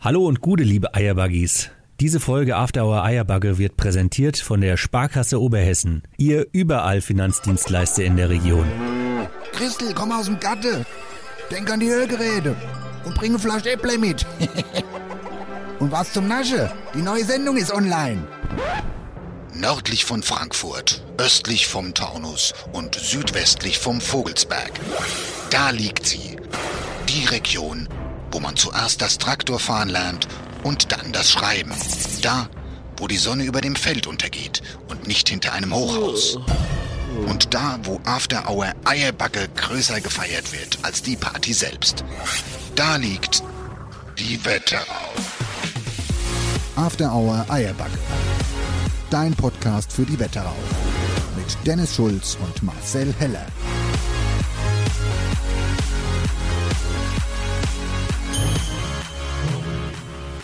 Hallo und gute liebe Eierbuggies. Diese Folge After Hour Eierbagge wird präsentiert von der Sparkasse Oberhessen, ihr überall Finanzdienstleister in der Region. Christel, komm aus dem Gatte. Denk an die Ölgeräte und bring eine Flasche Äpple mit. und was zum Nasche? Die neue Sendung ist online. Nördlich von Frankfurt, östlich vom Taunus und südwestlich vom Vogelsberg. Da liegt sie. Die Region, wo man zuerst das Traktorfahren lernt und dann das Schreiben. Da, wo die Sonne über dem Feld untergeht und nicht hinter einem Hochhaus. Und da, wo After Hour Eierbacke größer gefeiert wird als die Party selbst. Da liegt die Wetterau. After Hour Eierbacke. Dein Podcast für die Wetterau. Mit Dennis Schulz und Marcel Heller.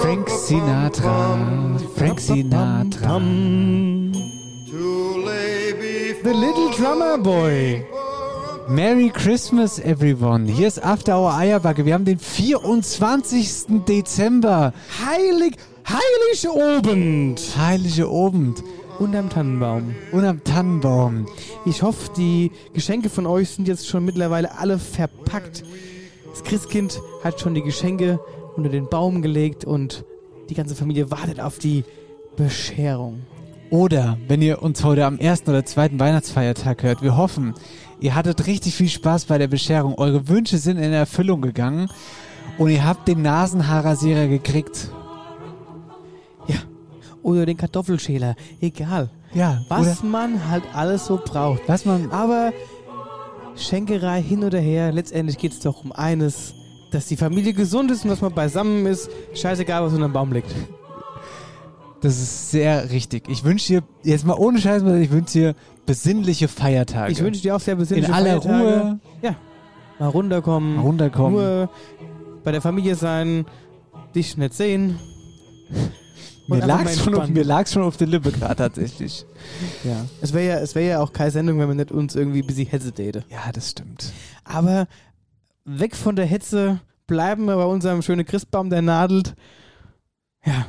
Frank Sinatra, Frank Sinatra. To lay before The Little Drummer Boy. Merry Christmas, everyone. Hier ist After Hour Eierbacke. Wir haben den 24. Dezember. Heilig, heilig Obend. Heilige Abend. Unterm Tannenbaum. Und am Tannenbaum. Ich hoffe, die Geschenke von euch sind jetzt schon mittlerweile alle verpackt. Das Christkind hat schon die Geschenke unter den Baum gelegt und die ganze Familie wartet auf die Bescherung. Oder, wenn ihr uns heute am ersten oder zweiten Weihnachtsfeiertag hört, wir hoffen, ihr hattet richtig viel Spaß bei der Bescherung. Eure Wünsche sind in Erfüllung gegangen und ihr habt den Nasenhaarrasierer gekriegt. Ja. Oder den Kartoffelschäler. Egal. Ja, Was man halt alles so braucht. was man Aber Schenkerei hin oder her, letztendlich geht es doch um eines, dass die Familie gesund ist und dass man beisammen ist. Scheißegal, was unter dem Baum liegt. Das ist sehr richtig. Ich wünsche dir, jetzt mal ohne Scheiß, ich wünsche dir besinnliche Feiertage. Ich wünsche dir auch sehr in besinnliche aller Feiertage. Ruhe Ja. Mal runterkommen. mal runterkommen. Nur bei der Familie sein, dich nicht sehen. Mir lag's, mal schon auf, entspannen. mir lag's schon auf der Lippe gerade tatsächlich. Ja. Es wäre ja, es wär ja auch keine Sendung, wenn man nicht uns irgendwie ein bisschen Hetze täte. Ja, das stimmt. Aber weg von der Hetze, bleiben wir bei unserem schönen Christbaum, der nadelt. Ja.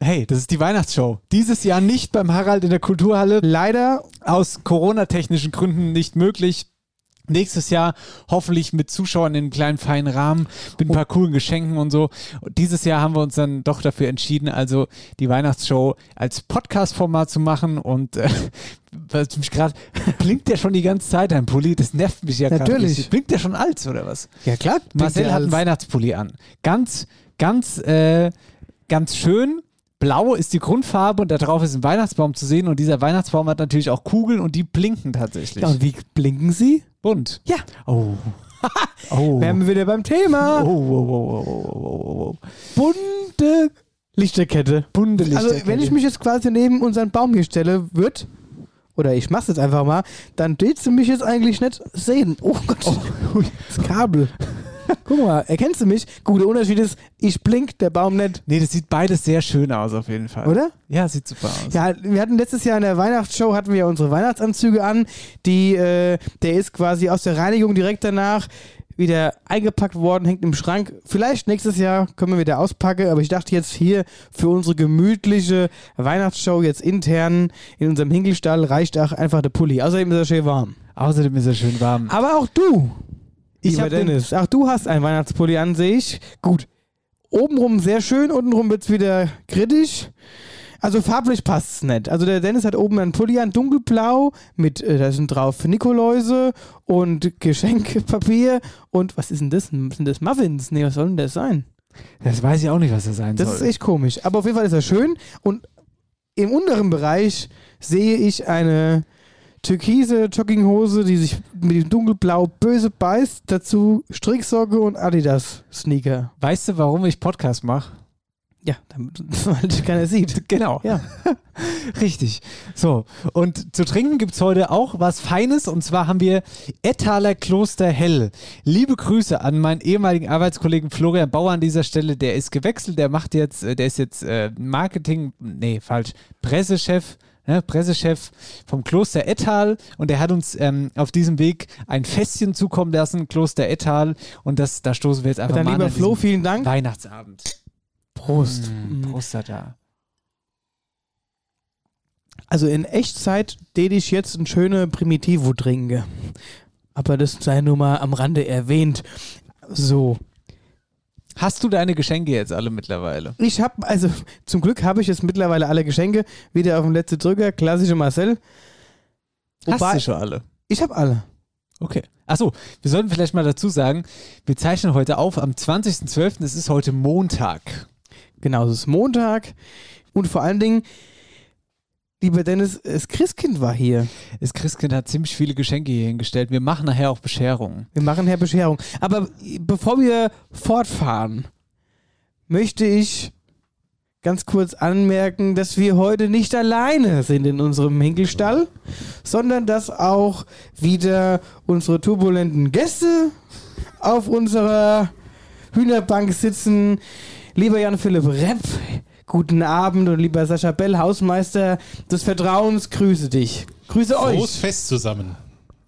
Hey, das ist die Weihnachtsshow. Dieses Jahr nicht beim Harald in der Kulturhalle. Leider Aus Corona-technischen Gründen nicht möglich. Nächstes Jahr hoffentlich mit Zuschauern in einem kleinen feinen Rahmen, mit ein paar coolen Geschenken und so. Und dieses Jahr haben wir uns dann doch dafür entschieden, also die Weihnachtsshow als Podcast-Format zu machen. Und äh, was mich gerade blinkt der schon die ganze Zeit ein Pulli. Das nervt mich ja gerade. Natürlich. Blinkt der schon als oder was? Ja klar. Marcel hat einen Weihnachtspulli an. Ganz, ganz, äh, ganz schön. Blau ist die Grundfarbe und da drauf ist ein Weihnachtsbaum zu sehen und dieser Weihnachtsbaum hat natürlich auch Kugeln und die blinken tatsächlich. Ja, und wie blinken sie? Bunt. Ja. Oh. Oh. Wären wir wieder beim Thema. Oh, oh, oh, oh, oh, oh, oh. Bunte Lichterkette. Bunte Also Lichterkette. wenn ich mich jetzt quasi neben unseren Baum hier stelle, wird, oder ich mach's jetzt einfach mal, dann willst du mich jetzt eigentlich nicht sehen. Oh Gott, das Kabel. Guck mal, erkennst du mich? Gut, der Unterschied ist, ich blink, der Baum nicht. Nee, das sieht beides sehr schön aus auf jeden Fall. Oder? Ja, sieht super aus. Ja, wir hatten letztes Jahr in der Weihnachtsshow hatten wir unsere Weihnachtsanzüge an. Die, äh, der ist quasi aus der Reinigung direkt danach wieder eingepackt worden, hängt im Schrank. Vielleicht nächstes Jahr können wir wieder auspacken, aber ich dachte jetzt hier für unsere gemütliche Weihnachtsshow jetzt intern in unserem Hinkelstall reicht auch einfach der Pulli. Außerdem ist er schön warm. Außerdem ist er schön warm. Aber auch du, Ich lieber hab den- Dennis, auch du hast einen Weihnachtspulli an, sehe ich. Gut. Obenrum sehr schön, untenrum wird es wieder kritisch. Also farblich passt es nicht. Also der Dennis hat oben einen Pulli an, dunkelblau, mit, äh, da sind drauf Nikoläuse und Geschenkpapier und was ist denn das? Sind das Muffins? Nee, was soll denn das sein? Das weiß ich auch nicht, was das sein Das soll. ist echt komisch. Aber auf jeden Fall ist er schön und im unteren Bereich sehe ich eine türkise Jogginghose, die sich mit dem dunkelblau böse beißt. Dazu Stricksocke und Adidas Sneaker. Weißt du, warum ich Podcast mache? Ja, damit keiner sieht. Genau. Ja. Richtig. So, und zu trinken gibt es heute auch was Feines und zwar haben wir Ettaler Kloster Hell. Liebe Grüße an meinen ehemaligen Arbeitskollegen Florian Bauer an dieser Stelle. Der ist gewechselt, der macht jetzt, äh, der ist jetzt äh, Marketing, nee, falsch, Pressechef. Ne, Pressechef vom Kloster Ettal und der hat uns ähm, auf diesem Weg ein Fässchen zukommen lassen, Kloster Ettal und das, da stoßen wir jetzt einfach Dann mal lieber an an Flo, vielen Dank. Weihnachtsabend. Prost. Mm, Prostata. Also in Echtzeit den ich jetzt ein schöne Primitivo trinke. Aber das sei nur mal am Rande erwähnt. So. Hast du deine Geschenke jetzt alle mittlerweile? Ich habe, also zum Glück habe ich jetzt mittlerweile alle Geschenke. Wieder auf dem letzten Drücker, klassische Marcel. Hast Wobei- du schon alle? Ich habe alle. Okay. Achso, wir sollten vielleicht mal dazu sagen, wir zeichnen heute auf am 20.12. Es ist heute Montag. Genau, es ist Montag. Und vor allen Dingen, lieber Dennis, das Christkind war hier. Das Christkind hat ziemlich viele Geschenke hier hingestellt. Wir machen nachher auch Bescherungen. Wir machen Herr Bescherung. Aber bevor wir fortfahren, möchte ich ganz kurz anmerken, dass wir heute nicht alleine sind in unserem Hinkelstall, sondern dass auch wieder unsere turbulenten Gäste auf unserer Hühnerbank sitzen. Lieber Jan-Philipp Repp, guten Abend und lieber Sascha Bell, Hausmeister des Vertrauens, grüße dich. Grüße euch. Groß Fest zusammen.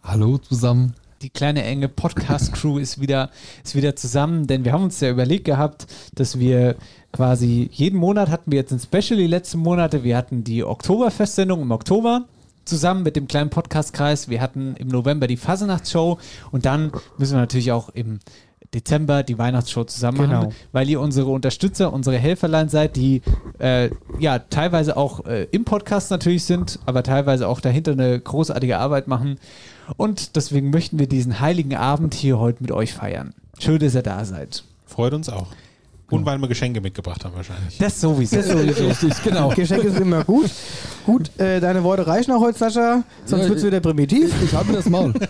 Hallo zusammen. Die kleine enge Podcast-Crew ist wieder, ist wieder zusammen, denn wir haben uns ja überlegt gehabt, dass wir quasi jeden Monat hatten wir jetzt ein Special die letzten Monate. Wir hatten die Oktoberfestsendung im Oktober zusammen mit dem kleinen Podcastkreis. Wir hatten im November die Fasernachtsshow und dann müssen wir natürlich auch im Dezember die Weihnachtsshow zusammen Genau. machen, weil ihr unsere Unterstützer, unsere Helferlein seid, die äh, ja teilweise auch äh, im Podcast natürlich sind, aber teilweise auch dahinter eine großartige Arbeit machen. Und deswegen möchten wir diesen heiligen Abend hier heute mit euch feiern. Schön, dass ihr da seid. Freut uns auch. Und weil wir Geschenke mitgebracht haben wahrscheinlich. Das sowieso. Das sowieso. Richtig, genau. Geschenke sind immer gut. Gut, äh, deine Worte reichen auch heute, Sascha. Sonst Ja, wird es wieder primitiv. Ich habe das Maul.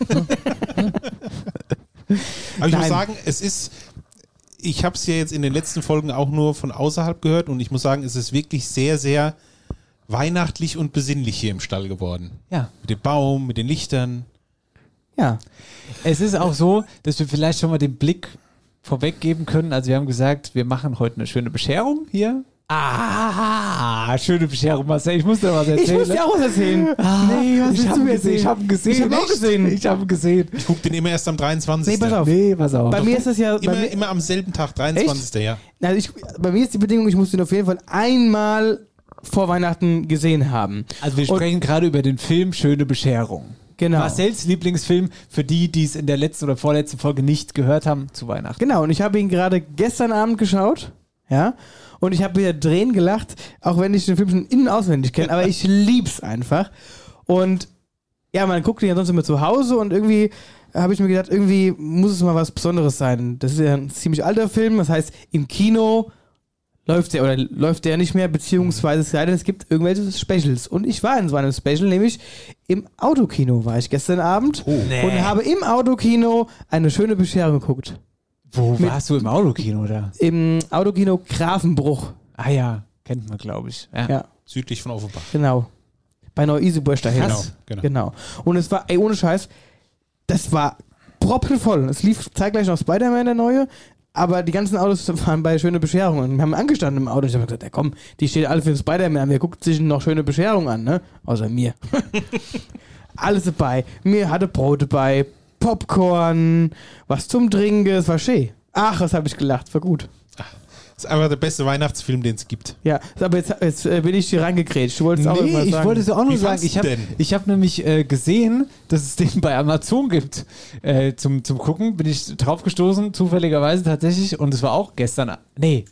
Aber ich Nein. muss sagen, es ist, ich habe es ja jetzt in den letzten Folgen auch nur von außerhalb gehört und ich muss sagen, es ist wirklich sehr, sehr weihnachtlich und besinnlich hier im Stall geworden. Ja. Mit dem Baum, mit den Lichtern. Ja. Es ist auch so, dass wir vielleicht schon mal den Blick vorweggeben können. Also wir haben gesagt, wir machen heute eine schöne Bescherung hier. Ah, schöne Bescherung, Marcel. Ich muss dir was Ich erzählen. muss dir auch was erzählen. Ah, nee, was ich habe du mir gesehen. Ich habe ihn gesehen. Ich hab auch gesehen. Ich habe ihn gesehen. Ich gucke den immer erst am 23. Nee, pass auf. Nee, pass auf. Bei mir ist das ja. Immer, mir, immer am selben Tag, 23. Ja. also ich, bei mir ist die Bedingung, ich muss den auf jeden Fall einmal vor Weihnachten gesehen haben. Also wir Und- sprechen gerade über den Film Schöne Bescherung. Genau. Marcells Lieblingsfilm, für die, die es in der letzten oder vorletzten Folge nicht gehört haben, zu Weihnachten. Genau, und ich habe ihn gerade gestern Abend geschaut. Ja. Und ich habe wieder Tränen gelacht, auch wenn ich den Film schon innen auswendig kenne, aber ich lieb's einfach. Und ja, man guckt ihn ja sonst immer zu Hause und irgendwie habe ich mir gedacht, irgendwie muss es mal was Besonderes sein. Das ist ja ein ziemlich alter Film, das heißt, im Kino läuft der oder läuft der nicht mehr, beziehungsweise es sei denn, es gibt irgendwelche Specials. Und ich war in so einem Special, nämlich im Autokino war ich gestern Abend und habe im Autokino eine schöne Bescherung geguckt. Wo Mit- warst du im Autokino da? Im Autokino Grafenbruch. Ah ja, kennt man, glaube ich. Ja. Ja, Südlich von Offenbach. genau. Bei Neu-Iseburg dahin. Genau, genau. Genau. Und es war, ey, ohne Scheiß, das war proppenvoll. Es lief zeitgleich noch Spider-Man, der neue, aber die ganzen Autos waren bei Schöne Bescherung und wir haben angestanden im Auto. Ich habe gesagt, ja komm, die steht alle für den Spider-Man an. Wer guckt sich noch Schöne Bescherung an, ne? Außer mir. Alles dabei. Mir hatte Brot dabei, Popcorn, was zum Trinken, es war schön. Ach, was habe ich gelacht, war gut. Das ist einfach der beste Weihnachtsfilm, den es gibt. Ja, aber jetzt, jetzt äh, bin ich hier reingekrätscht. Du wolltest auch Nee, ich sagen. wollte es auch nur Wie sagen. Ich habe ich hab nämlich äh, gesehen, dass es den bei Amazon gibt äh, zum, zum Gucken. Bin ich drauf gestoßen, zufälligerweise tatsächlich. Und es war auch gestern. Nee,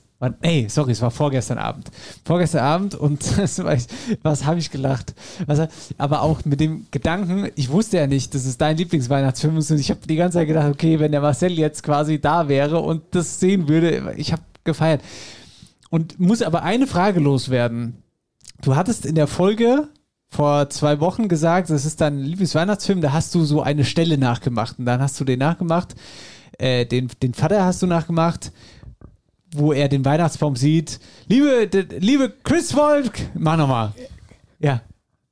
nee, sorry, es war vorgestern Abend. Vorgestern Abend und was habe ich gelacht. Was, aber auch mit dem Gedanken, ich wusste ja nicht, dass es dein Lieblingsweihnachtsfilm ist. Und ich habe die ganze Zeit gedacht, okay, wenn der Marcel jetzt quasi da wäre und das sehen würde, ich habe gefeiert. Und muss aber eine Frage loswerden. Du hattest in der Folge vor zwei Wochen gesagt, das ist dein Lieblingsweihnachtsfilm, da hast du so eine Stelle nachgemacht. Und dann hast du den nachgemacht, äh, den, den Vater hast du nachgemacht, wo er den Weihnachtsbaum sieht. Liebe, liebe Chris Wolk, mach nochmal. Ja.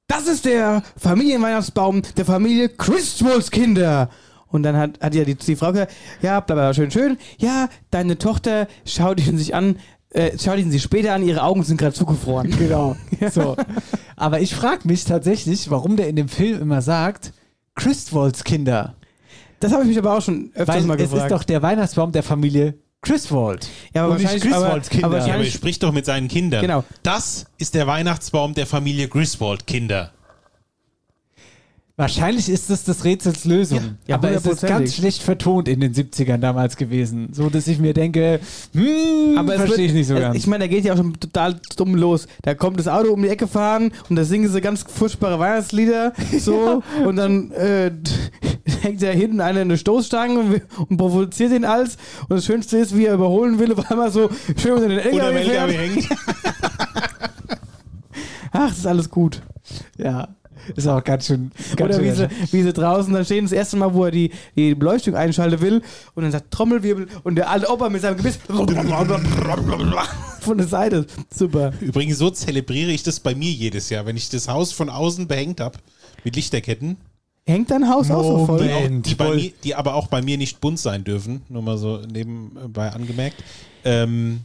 Das ist der Familienweihnachtsbaum der Familie Christmas Kinder. Und dann hat, hat ja die, die Frau gesagt, ja, bla bla, schön, schön. Ja, deine Tochter schaut ihn sich an, äh, schaut ihn sich später an, ihre Augen sind gerade zugefroren. Genau. So. Aber ich frage mich tatsächlich, warum der in dem Film immer sagt, Christwolds Kinder. Das habe ich mich aber auch schon öfters Weil mal es gefragt. ist doch der Weihnachtsbaum der Familie Chriswold. ja, aber und nicht wahrscheinlich, aber, Griswolds Kinder. aber Ja, aber er spricht doch mit seinen Kindern. Genau. Das ist der Weihnachtsbaum der Familie Griswold Kinder. Wahrscheinlich ist das des Rätsels Lösung. Ja, aber es ist ganz schlecht vertont in den 70ern damals gewesen. So, dass ich mir denke, hm, aber verstehe ich nicht so ganz. Ich meine, da geht ja auch schon total dumm los. Da kommt das Auto um die Ecke fahren und da singen sie ganz furchtbare Weihnachtslieder. So, und dann äh, hängt da hinten einer eine Stoßstange und, und provoziert den alles. Und das Schönste ist, wie er überholen will, auf einmal so schön unter den LKW hängt. Ach, das ist alles gut. ja, ist auch ganz schön. Ganz Oder wie sie, wie sie draußen dann stehen, das erste Mal, wo er die, die Beleuchtung einschalten will und dann sagt Trommelwirbel und der alte Opa mit seinem Gebiss von der Seite. Super. Übrigens, so zelebriere ich das bei mir jedes Jahr, wenn ich das Haus von außen behängt habe mit Lichterketten, Hängt dein Haus auch so voll? Die, bei mir, die aber auch bei mir nicht bunt sein dürfen, nur mal so nebenbei angemerkt. Ähm,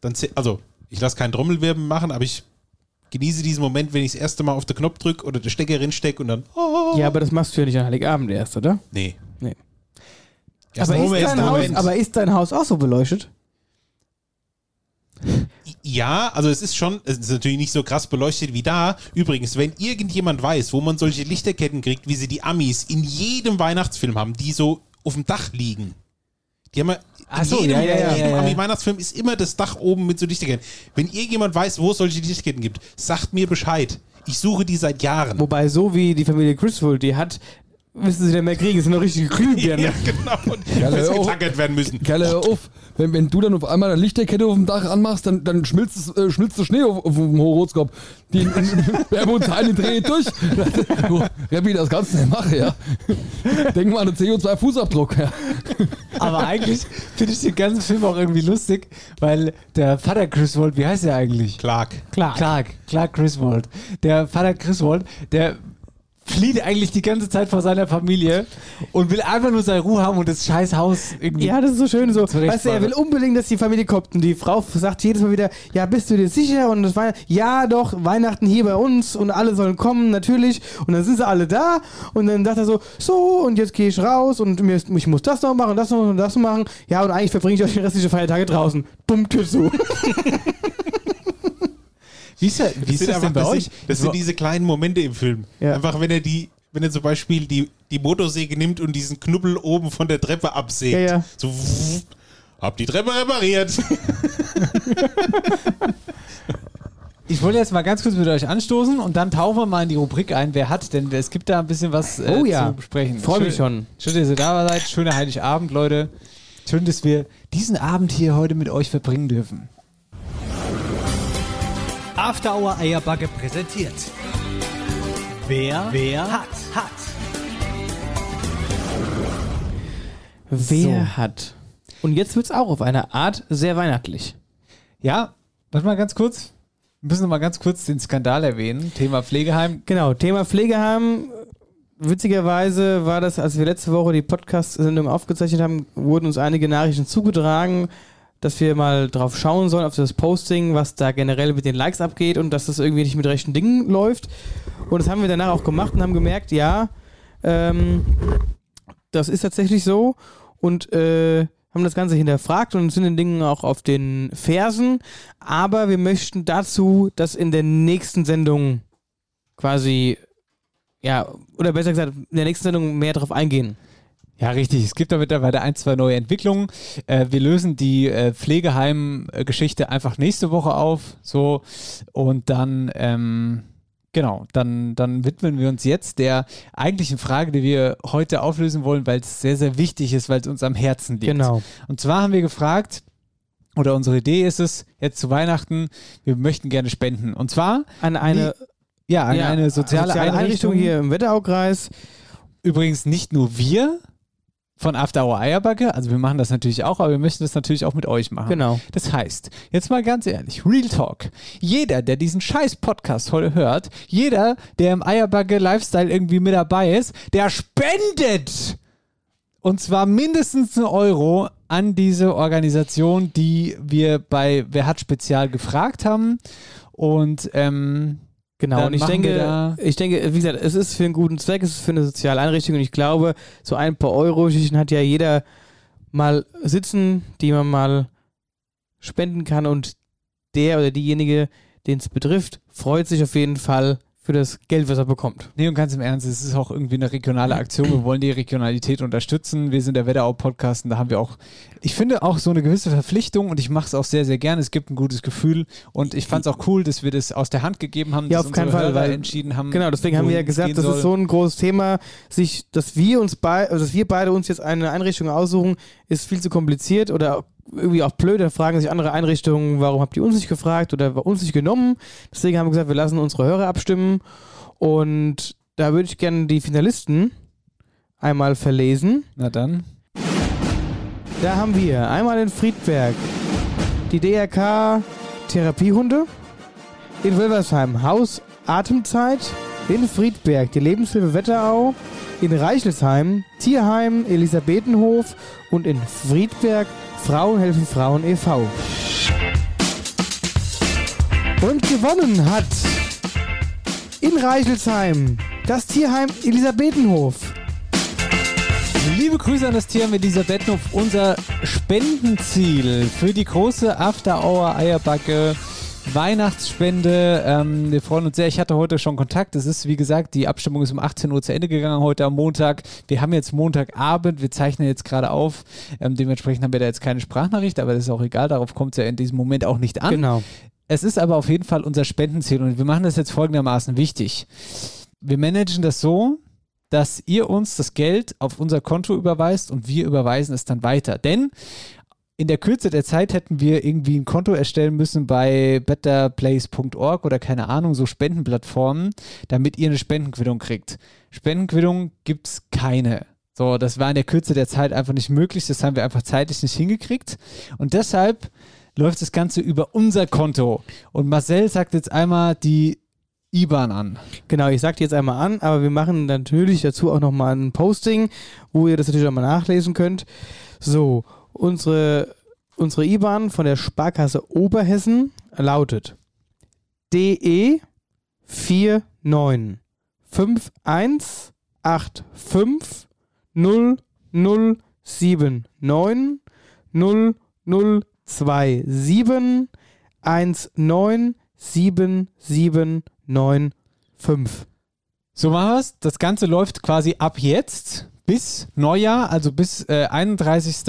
dann, also, ich lasse keinen Trommelwirbel machen, aber ich genieße diesen Moment, wenn ich das erste Mal auf den Knopf drücke oder den Stecker stecke und dann. Oh, Ja, aber das machst du ja nicht an Heiligabend erst, oder? nee. Nee. Erst aber, ist Moment, dein Haus, aber ist dein Haus auch so beleuchtet? Ja, also es ist schon, es ist natürlich nicht so krass beleuchtet wie da. Übrigens, wenn irgendjemand weiß, wo man solche Lichterketten kriegt, wie sie die Amis in jedem Weihnachtsfilm haben, die so auf dem Dach liegen. Die haben ja, Ach in so, jedem, ja, ja, ja, jedem ja, ja. Ami-Weihnachtsfilm ist immer das Dach oben mit so Lichterketten. Wenn irgendjemand weiß, wo es solche Lichterketten gibt, sagt mir Bescheid. Ich suche die seit Jahren. Wobei, so wie die Familie Griswold die hat, müssen sie dann mehr kriegen. Das sind noch richtige Glühbirnen. ja, genau. Und ja, auch. getackert werden müssen. Kerle, hör auf. Wenn, wenn du dann auf einmal eine Lichterkette auf dem Dach anmachst, dann, dann schmilzt, es, äh, schmilzt der Schnee auf, auf dem Horoskop. Die Werbeunteile dreht durch. Du, Reppi, das kannst du nicht machen, ja. Denk mal an den CO2-Fußabdruck, ja. Aber eigentlich finde ich den ganzen Film auch irgendwie lustig, weil der Vater Griswold, wie heißt er eigentlich? Clark. Clark. Clark, Clark Griswold. Der Vater Griswold, der flieht eigentlich die ganze Zeit vor seiner Familie und will einfach nur seine Ruhe haben und das scheiß Haus irgendwie. Ja, das ist so schön so. Weißt du, er will unbedingt, dass die Familie kommt. Und die Frau sagt jedes Mal wieder, ja, bist du dir sicher? Und das war, ja, doch, Weihnachten hier bei uns und alle sollen kommen, natürlich. Und dann sind sie alle da. Und dann sagt er so, so, und jetzt gehe ich raus und mir, ich muss das noch machen, das noch und das noch machen. Ja, und eigentlich verbringe ich euch die restlichen Feiertage draußen. Bumm, Tür zu. Wie ist, er, wie ist sind das denn einfach- bei das euch? Sind, das sind diese kleinen Momente im Film. Ja. Einfach, wenn er die, wenn er zum Beispiel die, die Motorsäge nimmt und diesen Knubbel oben von der Treppe absägt. Ja, ja. So, wuff, hab die Treppe repariert. Ich wollte jetzt mal ganz kurz mit euch anstoßen und dann tauchen wir mal in die Rubrik ein. Wer hat denn? Es gibt da ein bisschen was äh, Oh ja. zu besprechen. Freu mich schon. Schön, dass ihr da seid. Schöner Heiligabend, Leute. Schön, dass wir diesen Abend hier heute mit euch verbringen dürfen. After Hour Eierbacke präsentiert. Wer, wer hat, hat. Wer hat? Und jetzt wird es auch auf eine Art sehr weihnachtlich. Ja, warte mal ganz kurz. Wir müssen noch mal ganz kurz den Skandal erwähnen. Thema Pflegeheim. Genau, Thema Pflegeheim. Witzigerweise war das, als wir letzte Woche die Podcast-Sendung aufgezeichnet haben, wurden uns einige Nachrichten zugetragen, dass wir mal drauf schauen sollen, auf das Posting, was da generell mit den Likes abgeht und dass das irgendwie nicht mit rechten Dingen läuft. Und das haben wir danach auch gemacht und haben gemerkt, ja, ähm, das ist tatsächlich so und äh, haben das Ganze hinterfragt und sind den Dingen auch auf den Fersen. Aber wir möchten dazu das in der nächsten Sendung quasi, ja, oder besser gesagt, in der nächsten Sendung mehr drauf eingehen. Ja, richtig. Es gibt da mittlerweile ein, zwei neue Entwicklungen. Äh, wir lösen die äh, Pflegeheim-Geschichte einfach nächste Woche auf. So. Und dann, ähm, genau, dann, dann widmen wir uns jetzt der eigentlichen Frage, die wir heute auflösen wollen, weil es sehr, sehr wichtig ist, weil es uns am Herzen liegt. Genau. Und zwar haben wir gefragt, oder unsere Idee ist es, jetzt zu Weihnachten, wir möchten gerne spenden. Und zwar An eine Ja, an Ja, eine soziale, Einrichtung. hier im Wetteraukreis. Übrigens nicht nur wir von After Hour Eierbacke, also wir machen das natürlich auch, aber wir möchten das natürlich auch mit euch machen. Genau. Das heißt, jetzt mal ganz ehrlich, Real Talk. Jeder, der diesen scheiß Podcast heute hört, jeder, der im Eierbacke Lifestyle irgendwie mit dabei ist, der spendet! Und zwar mindestens einen Euro an diese Organisation, die wir bei Wer hat Spezial gefragt haben. Und ähm, Genau, Dann und ich denke, ich denke, wie gesagt, es ist für einen guten Zweck, es ist für eine soziale Einrichtung und ich glaube, so ein paar Euro hat ja jeder mal sitzen, die man mal spenden kann und der oder diejenige, den es betrifft, freut sich auf jeden Fall für das Geld, was er bekommt. Nee, und ganz im Ernst, es ist auch irgendwie eine regionale Aktion. Wir wollen die Regionalität unterstützen. Wir sind der Wetterau-Podcast und da haben wir auch, ich finde auch so eine gewisse Verpflichtung und ich mache es auch sehr, sehr gerne. Es gibt ein gutes Gefühl und ich fand es auch cool, dass wir das aus der Hand gegeben haben, Ja, dass auf keinen Fall, Hörer weil- entschieden haben. Genau, deswegen haben wir ja gesagt, das soll. ist so ein großes Thema, sich, dass wir uns bei, also dass wir beide uns jetzt eine Einrichtung aussuchen, ist viel zu kompliziert oder irgendwie auch blöd. Dann fragen sich andere Einrichtungen, warum habt ihr uns nicht gefragt oder war uns nicht genommen? Deswegen haben wir gesagt, wir lassen unsere Hörer abstimmen und da würde ich gerne die Finalisten einmal verlesen. Na dann. Da haben wir einmal in Friedberg die DRK Therapiehunde, in Wilversheim Haus Atemzeit, in Friedberg die Lebenshilfe Wetterau, in Reichelsheim Tierheim Elisabethenhof und in Friedberg Frauen helfen Frauen e.V. Und gewonnen hat in Reichelsheim das Tierheim Elisabethenhof. Liebe Grüße an das Tier mit dieser Bettnupf. Unser Spendenziel für die große After Hour Eierbacke Weihnachtsspende. Ähm, wir freuen uns sehr. Ich hatte heute schon Kontakt. Es ist, wie gesagt, die Abstimmung ist um 18 Uhr zu Ende gegangen heute am Montag. Wir haben jetzt Montagabend. Wir zeichnen jetzt gerade auf. Ähm, dementsprechend haben wir da jetzt keine Sprachnachricht, aber das ist auch egal. Darauf kommt es ja in diesem Moment auch nicht an. Genau. Es ist aber auf jeden Fall unser Spendenziel und wir machen das jetzt folgendermaßen wichtig. Wir managen das so, dass ihr uns das Geld auf unser Konto überweist und wir überweisen es dann weiter. Denn in der Kürze der Zeit hätten wir irgendwie ein Konto erstellen müssen bei betterplace.org oder keine Ahnung, so Spendenplattformen, damit ihr eine Spendenquittung kriegt. Spendenquittung gibt es keine. So, das war in der Kürze der Zeit einfach nicht möglich. Das haben wir einfach zeitlich nicht hingekriegt. Und deshalb läuft das Ganze über unser Konto. Und Marcel sagt jetzt einmal die IBAN an. Genau, ich sag die jetzt einmal an, aber wir machen natürlich dazu auch nochmal ein Posting, wo ihr das natürlich auch mal nachlesen könnt. So, unsere, unsere IBAN von der Sparkasse Oberhessen lautet DE 49 5185 0079 0027 197795. So machen wir es. Das Ganze läuft quasi ab jetzt bis Neujahr, also bis äh, 31.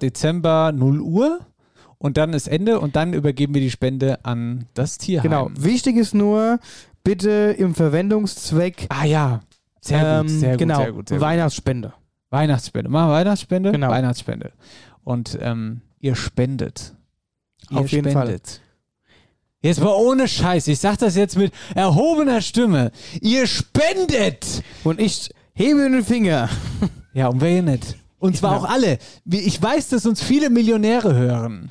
Dezember 0 Uhr. Und dann ist Ende und dann übergeben wir die Spende an das Tierheim. Genau. Wichtig ist nur, bitte im Verwendungszweck Ah ja. Sehr gut, ähm, sehr gut, genau, sehr gut. Sehr gut. Weihnachtsspende. Weihnachtsspende. Machen wir Weihnachtsspende? Genau. Weihnachtsspende. Und ähm, ihr spendet. Ihr Auf jeden spendet. Jetzt mal ohne Scheiß. Ich sag das jetzt mit erhobener Stimme. Ihr spendet! Und ich hebe den Finger. Ja, und wer nicht? Und zwar Genau. auch alle. Ich weiß, dass uns viele Millionäre hören.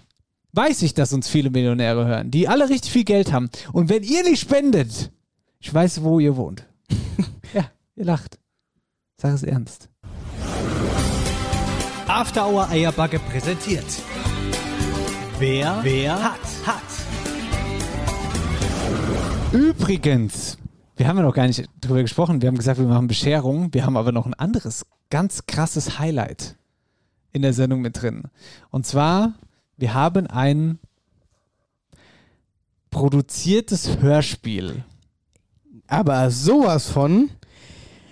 Weiß ich, dass uns viele Millionäre hören, die alle richtig viel Geld haben. Und wenn ihr nicht spendet, ich weiß, wo ihr wohnt. ja, ihr lacht. Sag es ernst. After Hour Eierbacke präsentiert. Wer, wer hat, hat. Übrigens, wir haben ja noch gar nicht drüber gesprochen. Wir haben gesagt, wir machen Bescherung. Wir haben aber noch ein anderes ganz krasses Highlight in der Sendung mit drin. Und zwar, wir haben ein produziertes Hörspiel Aber sowas von.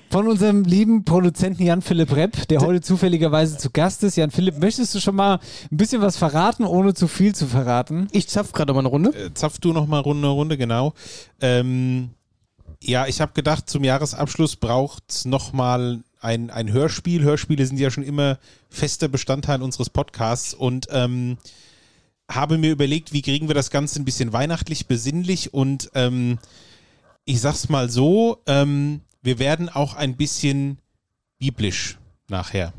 von unserem lieben Produzenten Jan-Philipp Repp, der heute zufälligerweise zu Gast ist. Jan-Philipp, möchtest du schon mal ein bisschen was verraten, ohne zu viel zu verraten? Ich zapf gerade mal eine Runde. Äh, zapf du noch mal Runde, Runde, genau. Ähm, ja, ich habe gedacht, zum Jahresabschluss braucht es nochmal ein, ein Hörspiel. Hörspiele sind ja schon immer fester Bestandteil unseres Podcasts. Und ähm, habe mir überlegt, wie kriegen wir das Ganze ein bisschen weihnachtlich, besinnlich. Und ähm, ich sag's mal so, ähm, wir werden auch ein bisschen biblisch nachher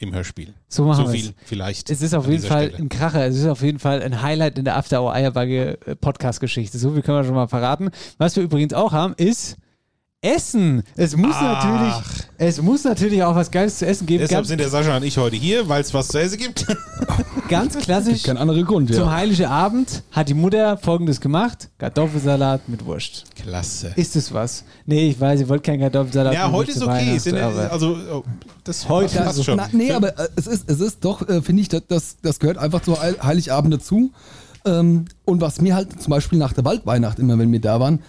im Hörspiel. So machen so wir's. viel vielleicht. Es ist auf jeden Fall Stelle. ein Kracher. Es ist auf jeden Fall ein Highlight in der After Hour Eierbagge äh, Podcast-Geschichte. So viel können wir schon mal verraten. Was wir übrigens auch haben, ist Essen. Es muss natürlich, es muss natürlich auch was Geiles zu essen geben. Deshalb Ganz, sind der Sascha und ich heute hier, weil es was zu essen gibt. ganz klassisch. Kein anderer Grund, Zum ja. Heiligen Abend hat die Mutter folgendes gemacht: Kartoffelsalat mit Wurst. Klasse. Ist es was? Nee, ich weiß, ihr wollt keinen Kartoffelsalat Ja, mit heute Wurst ist okay. Sind, also, oh, das Heute passt also- schon. Na, nee, aber äh, es ist, es ist doch, äh, finde ich, das- das, gehört einfach zu Heil- Heiligabend dazu. Ähm, und was mir halt zum Beispiel nach der Waldweihnacht immer, wenn wir da waren,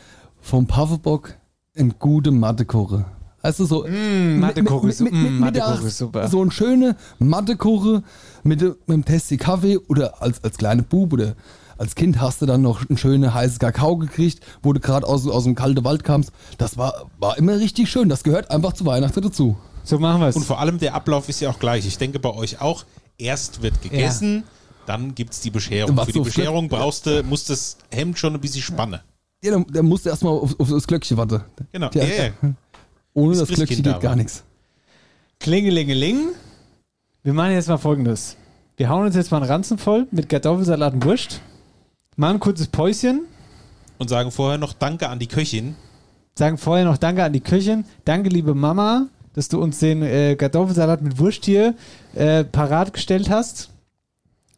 vom Pavebock ein gute Mattekoche. Also so Mm, ist- mit- mm, ist super. So eine schöne Mattekuche mit, mit einem Testi Kaffee oder als, als kleiner Bub oder als Kind hast du dann noch ein schönes heißes Kakao gekriegt, wo du gerade aus, aus dem kalten Wald kamst. Das war, war immer richtig schön. Das gehört einfach zu Weihnachten dazu. so machen wir es. Und vor allem der Ablauf ist ja auch gleich. Ich denke bei euch auch, erst wird gegessen, dann gibt es die Bescherung. Was Für die so Bescherung brauchst du, muss das Hemd schon ein bisschen spannen. Ja, dann, dann musst du erstmal auf, auf das Glöckchen warten. Genau. Ja, Ja, ja. Ohne Bis das Glöckchen geht gar nichts. Klingelingeling. Wir machen jetzt mal folgendes. Wir hauen uns jetzt mal einen Ranzen voll mit Kartoffelsalat und Wurst. Machen ein kurzes Päuschen. Und sagen vorher noch Danke an die Köchin. Sagen vorher noch Danke an die Köchin. Danke, liebe Mama, dass du uns den äh, Kartoffelsalat mit Wurst hier äh, parat gestellt hast.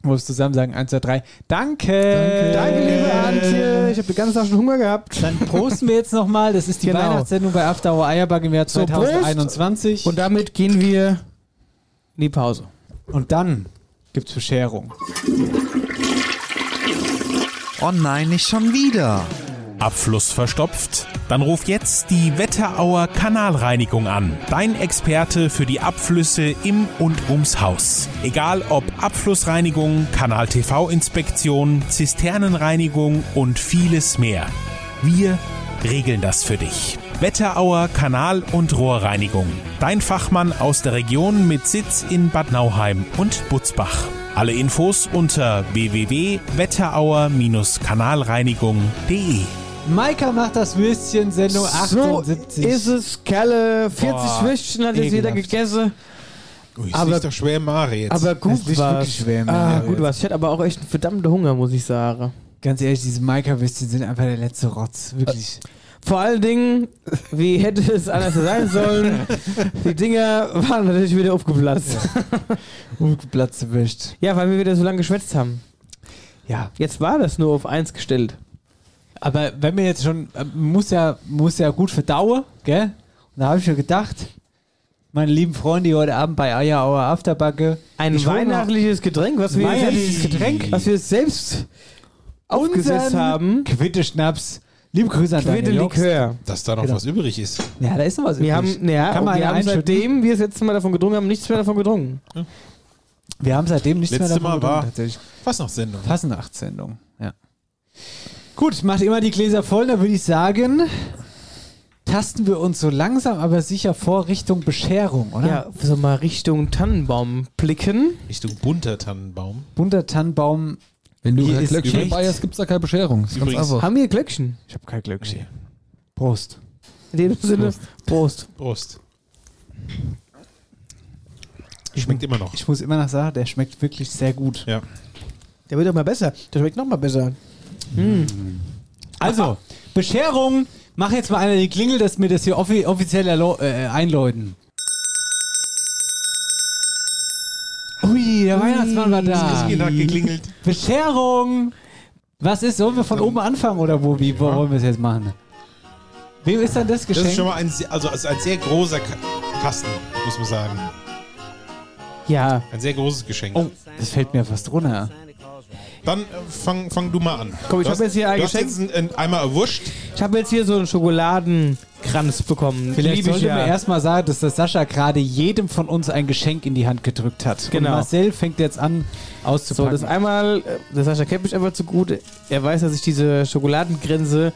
Wir zusammen sagen? 1, 2, 3. Danke. Danke, liebe Antje. Ich habe die ganze Tag schon Hunger gehabt. Dann prosten wir jetzt nochmal. Das ist die Genau. Weihnachtssendung bei After Hour Eierbag im Jahr So, Prost. 2021. Und damit gehen wir in die Pause. Und dann gibt's Bescherung. Oh nein, nicht schon wieder. Abfluss verstopft? Dann ruf jetzt die Wetterauer Kanalreinigung an. Dein Experte für die Abflüsse im und ums Haus. Egal ob Abflussreinigung, Kanal-TV-Inspektion, Zisternenreinigung und vieles mehr. Wir regeln das für dich. Wetterauer Kanal- und Rohrreinigung. Dein Fachmann aus der Region mit Sitz in Bad Nauheim und Butzbach. Alle Infos unter www.wetterauer-kanalreinigung.de. Maika macht das Würstchen, Sendung 78. So ist es, Kerle. 40 Boah, Würstchen hat jetzt jeder ekelhaft. gegessen. Ui, ist Aber- doch schwer im Mare jetzt. Aber gut ist wirklich schwer im ah, gut was. Ich hatte aber auch echt einen verdammten Hunger, muss ich sagen. Ganz ehrlich, diese Maika-Würstchen sind einfach der letzte Rotz. Wirklich. Vor allen Dingen, wie hätte es anders sein sollen? Die Dinger waren natürlich wieder aufgeplatzt. Ungeplatzte Würst. Ja, weil wir wieder so lange geschwätzt haben. Ja. Jetzt war das nur auf eins gestellt. Aber wenn wir jetzt schon, äh, muss ja, muss ja gut verdauen, gell? Und da habe ich mir gedacht, meine lieben Freunde, die heute Abend bei Eierauer Afterbacke. Ein Ich weihnachtliches Getränk, was wir, Weihnachtliches selbst, Getränk? was wir selbst aufgesetzt haben. Quitte-Schnaps. Liebe Grüße an Quitte. Likör. Dass da noch Genau. was übrig ist. Ja, da ist noch was Wir haben, übrig. ja, Kann man wir haben seitdem wir das letzte Mal davon getrunken haben, nichts mehr davon getrunken. Wir haben seitdem nichts Letzte mehr davon Mal getrunken, war- tatsächlich. Was noch Sendung? Fasnachtssendung, ja. Gut, macht immer die Gläser voll, dann würde ich sagen, tasten wir uns so langsam, aber sicher vor Richtung Bescherung, oder? Ja, so mal Richtung Tannenbaum blicken. Richtung bunter Tannenbaum. Bunter Tannenbaum. Wenn du Hier kein Glöckchen dabei hast, gibt es da keine Bescherung. Das ist ganz Übrigens- einfach. Haben wir Glöckchen? Ich habe kein Glöckchen. Prost. In dem Sinne, Prost. Prost. Schmeckt immer noch. Ich muss immer noch sagen, der schmeckt wirklich sehr gut. Ja. Der wird doch mal besser. Der schmeckt noch mal besser. Also, Bescherung. Mach jetzt mal einer die Klingel, dass wir das hier offi offiziell äh, einläuten. Ui, der Weihnachtsmann war da. Geklingelt. Bescherung! Was ist? Sollen wir von oben anfangen oder wo? Wie wo wollen wir es jetzt machen? Wem ist dann das Das Geschenk? ist schon mal ein, sehr- also ist ein sehr großer Ka Kasten, muss man sagen. Ja. Ein sehr großes Geschenk. oh, das fällt mir fast runter. Dann äh, fang, fang du mal an. Komm, ich Du hab hast- jetzt hier ein du hast Geschenk. jetzt einen, einen Eimer erwurscht. Ich habe jetzt hier so einen Schokoladenkranz bekommen. Vielleicht Liebe ich sollte ja. mir erstmal sagen, dass der Sascha gerade jedem von uns ein Geschenk in die Hand gedrückt hat. Genau. Und Marcel fängt jetzt an So, auszupacken. das einmal, äh, der Sascha kennt mich einfach zu gut. Er weiß, dass ich diese Schokoladengrenze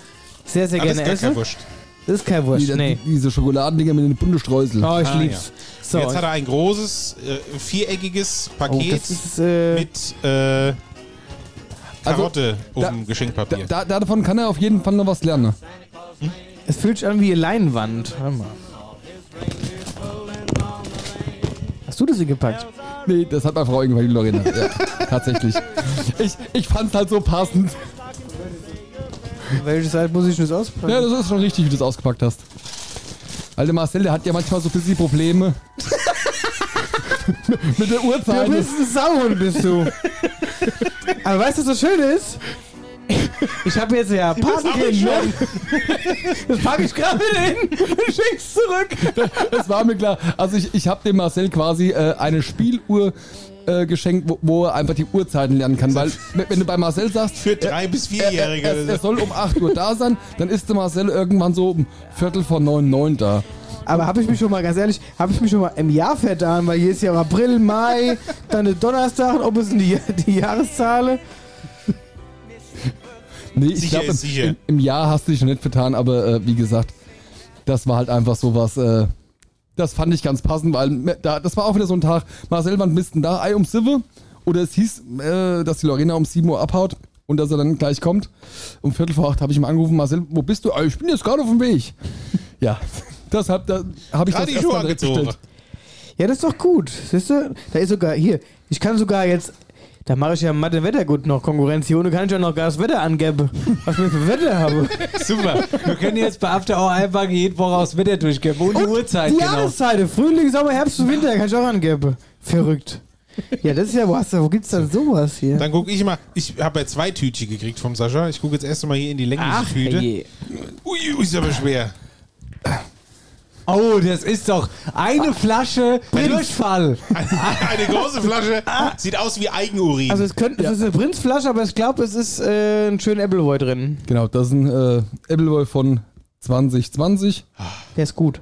sehr, sehr das gerne ist gar esse. kein Wurscht. Das ist kein Wurst, Die, nee. Diese Schokoladendinger mit den Bundesstreusel. Oh, ich Ah, lieb's. So, Jetzt hat er ein großes, äh, viereckiges oh, Paket das ist, äh, mit äh, Karotte auf da- dem Da, Geschenkpapier. da, davon kann er auf jeden Fall noch was lernen. Es fühlt sich an wie Leinwand. Warte mal. Hast du das hier gepackt? Nee, das hat meine Frau irgendwann, die Lorena. Ja, tatsächlich. Ich, ich fand's halt so passend. Welche Seite muss ich das auspacken? Ja, das ist schon richtig, wie du das ausgepackt hast. Der Marcel, der hat ja manchmal so ein bisschen Probleme. mit der Uhrzeit. Du bist ein Sauhund, bist du. Aber weißt du, was so schön ist? Ich habe jetzt ja Patenkind, ne? Das packe ich gerade hin und schick's zurück. Das war mir klar. Also ich, ich habe dem Marcel quasi äh, eine Spieluhr äh, geschenkt, wo, wo er einfach die Uhrzeiten lernen kann. Weil wenn du bei Marcel sagst, Für drei bis er, vierjährige. er, er soll um 8 Uhr da sein, dann ist der Marcel irgendwann so um Viertel vor neun, neun da. Aber habe ich mich schon mal, ganz ehrlich, habe ich mich schon mal im Jahr vertan, weil hier ist ja April, Mai, dann der Donnerstag, ob es in die, die Jahreszahl. Nee, ich Sicher glaube, ist sicher. im, im Jahr hast du dich schon nicht vertan, aber äh, wie gesagt, das war halt einfach sowas, äh, das fand ich ganz passend, weil da, das war auch wieder so ein Tag, Marcel, wann bist denn da? Ei um Sive? Oder es hieß, äh, dass die Lorena um 7 Uhr abhaut und dass er dann gleich kommt. Um Viertel vor acht habe ich ihn angerufen, Marcel, wo bist du? Ich bin jetzt gerade auf dem Weg. Ja, deshalb da habe ich Gerade das die Schuhe angezogen. Ja, das ist doch gut. Siehst du? Da ist sogar, hier, ich kann sogar jetzt, da mache ich ja Mathe Wettergut noch Konkurrenz hier, und kann ich auch noch gar das Wetter angeben, was ich für Wetter habe. Super. Wir können jetzt bei After Hour einfach jede Woche aufs Wetter durchgeben. Und die Uhrzeit, Die genau. Jahreszeiten, Frühling, Sommer, Herbst und Winter, kann ich auch angeben. Verrückt. Ja, das ist ja, du, wo gibt's dann sowas hier? Dann gucke ich mal. Ich habe ja zwei Tütchen gekriegt vom Sascha. Ich gucke jetzt erst mal hier in die längliche Ach, Tüte. je. Ui, ui, ist aber schwer. Oh, das ist doch eine Flasche Durchfall. Eine große Flasche. Sieht aus wie Eigenurin. Also es, könnte, es ist eine Prinzflasche, aber ich glaube, es ist äh, ein schöner Appleboy drin. Genau, das ist ein äh, Appleboy von 2020. Der ist gut.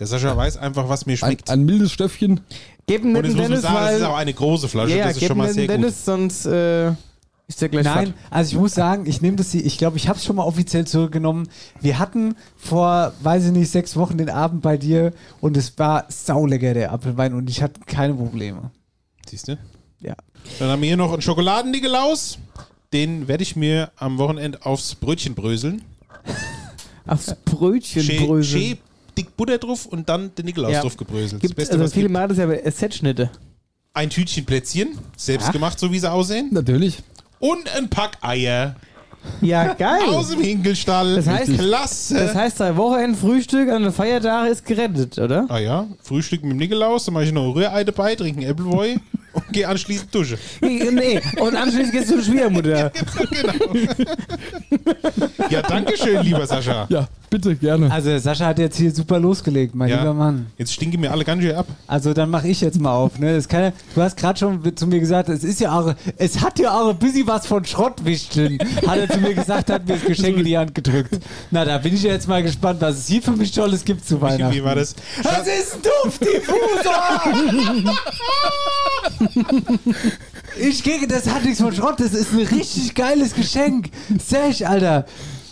Der Sascha weiß einfach, was mir Ein, schmeckt. ein mildes Stöffchen. Und nicht jetzt den muss man Dennis, sagen, das ist auch eine große Flasche. Ja, das ist gib schon mal den sehr gut. Dennis, sonst äh, ist der gleich Nein, fad. also ich muss sagen, ich nehme das hier, ich glaube, ich habe es schon mal offiziell zurückgenommen. Wir hatten vor, weiß ich nicht, sechs Wochen den Abend bei dir und es war saulecker, der Apfelwein, und ich hatte keine Probleme. Siehst du? Ja. Dann haben wir hier noch einen Schokoladen-Nikolaus. Den werde ich mir am Wochenende aufs Brötchen bröseln. Aufs Brötchen Schä, bröseln. schä, dick Butter drauf und dann den Nikolaus Ja. drauf gebröselt. Gibt, das Beste, also was viele gibt. machen das ja bei SZ-Schnitte. Ein Tütchen Plätzchen, selbst Ach. gemacht, so wie sie aussehen. Natürlich. Und ein Pack Eier Ja, geil. aus dem Hinkelstall. Das heißt- Klasse. Das heißt, drei Wochenendfrühstück an den Feiertagen ist gerettet, oder? ah ja, Frühstück mit dem Nikolaus, dann mache ich noch ein Rührei dabei, trinke einen Appleboy und gehe anschließend duschen. nee, und anschließend gehst du zur Schwiegermutter. Ja, danke schön, lieber Sascha. Ja, bitte, gerne. Also Sascha hat jetzt hier super losgelegt, mein Ja. lieber Mann. Jetzt stinken mir alle ganz schön ab. Also dann mache ich jetzt mal auf. Ne? Das kann, ja- du hast gerade schon zu mir gesagt, es ist ja auch, es hat ja auch ein bisschen was von Schrottwichteln, hat er zu mir gesagt, hat mir das Geschenk in die Hand gedrückt. Na, da bin ich ja jetzt mal gespannt, was es hier für mich Tolles gibt zu Weihnachten. Wie war das? Das ist ein Duftdiffuser! ich gege, das hat nichts von Schrott, das ist ein richtig geiles Geschenk. Sech, Alter.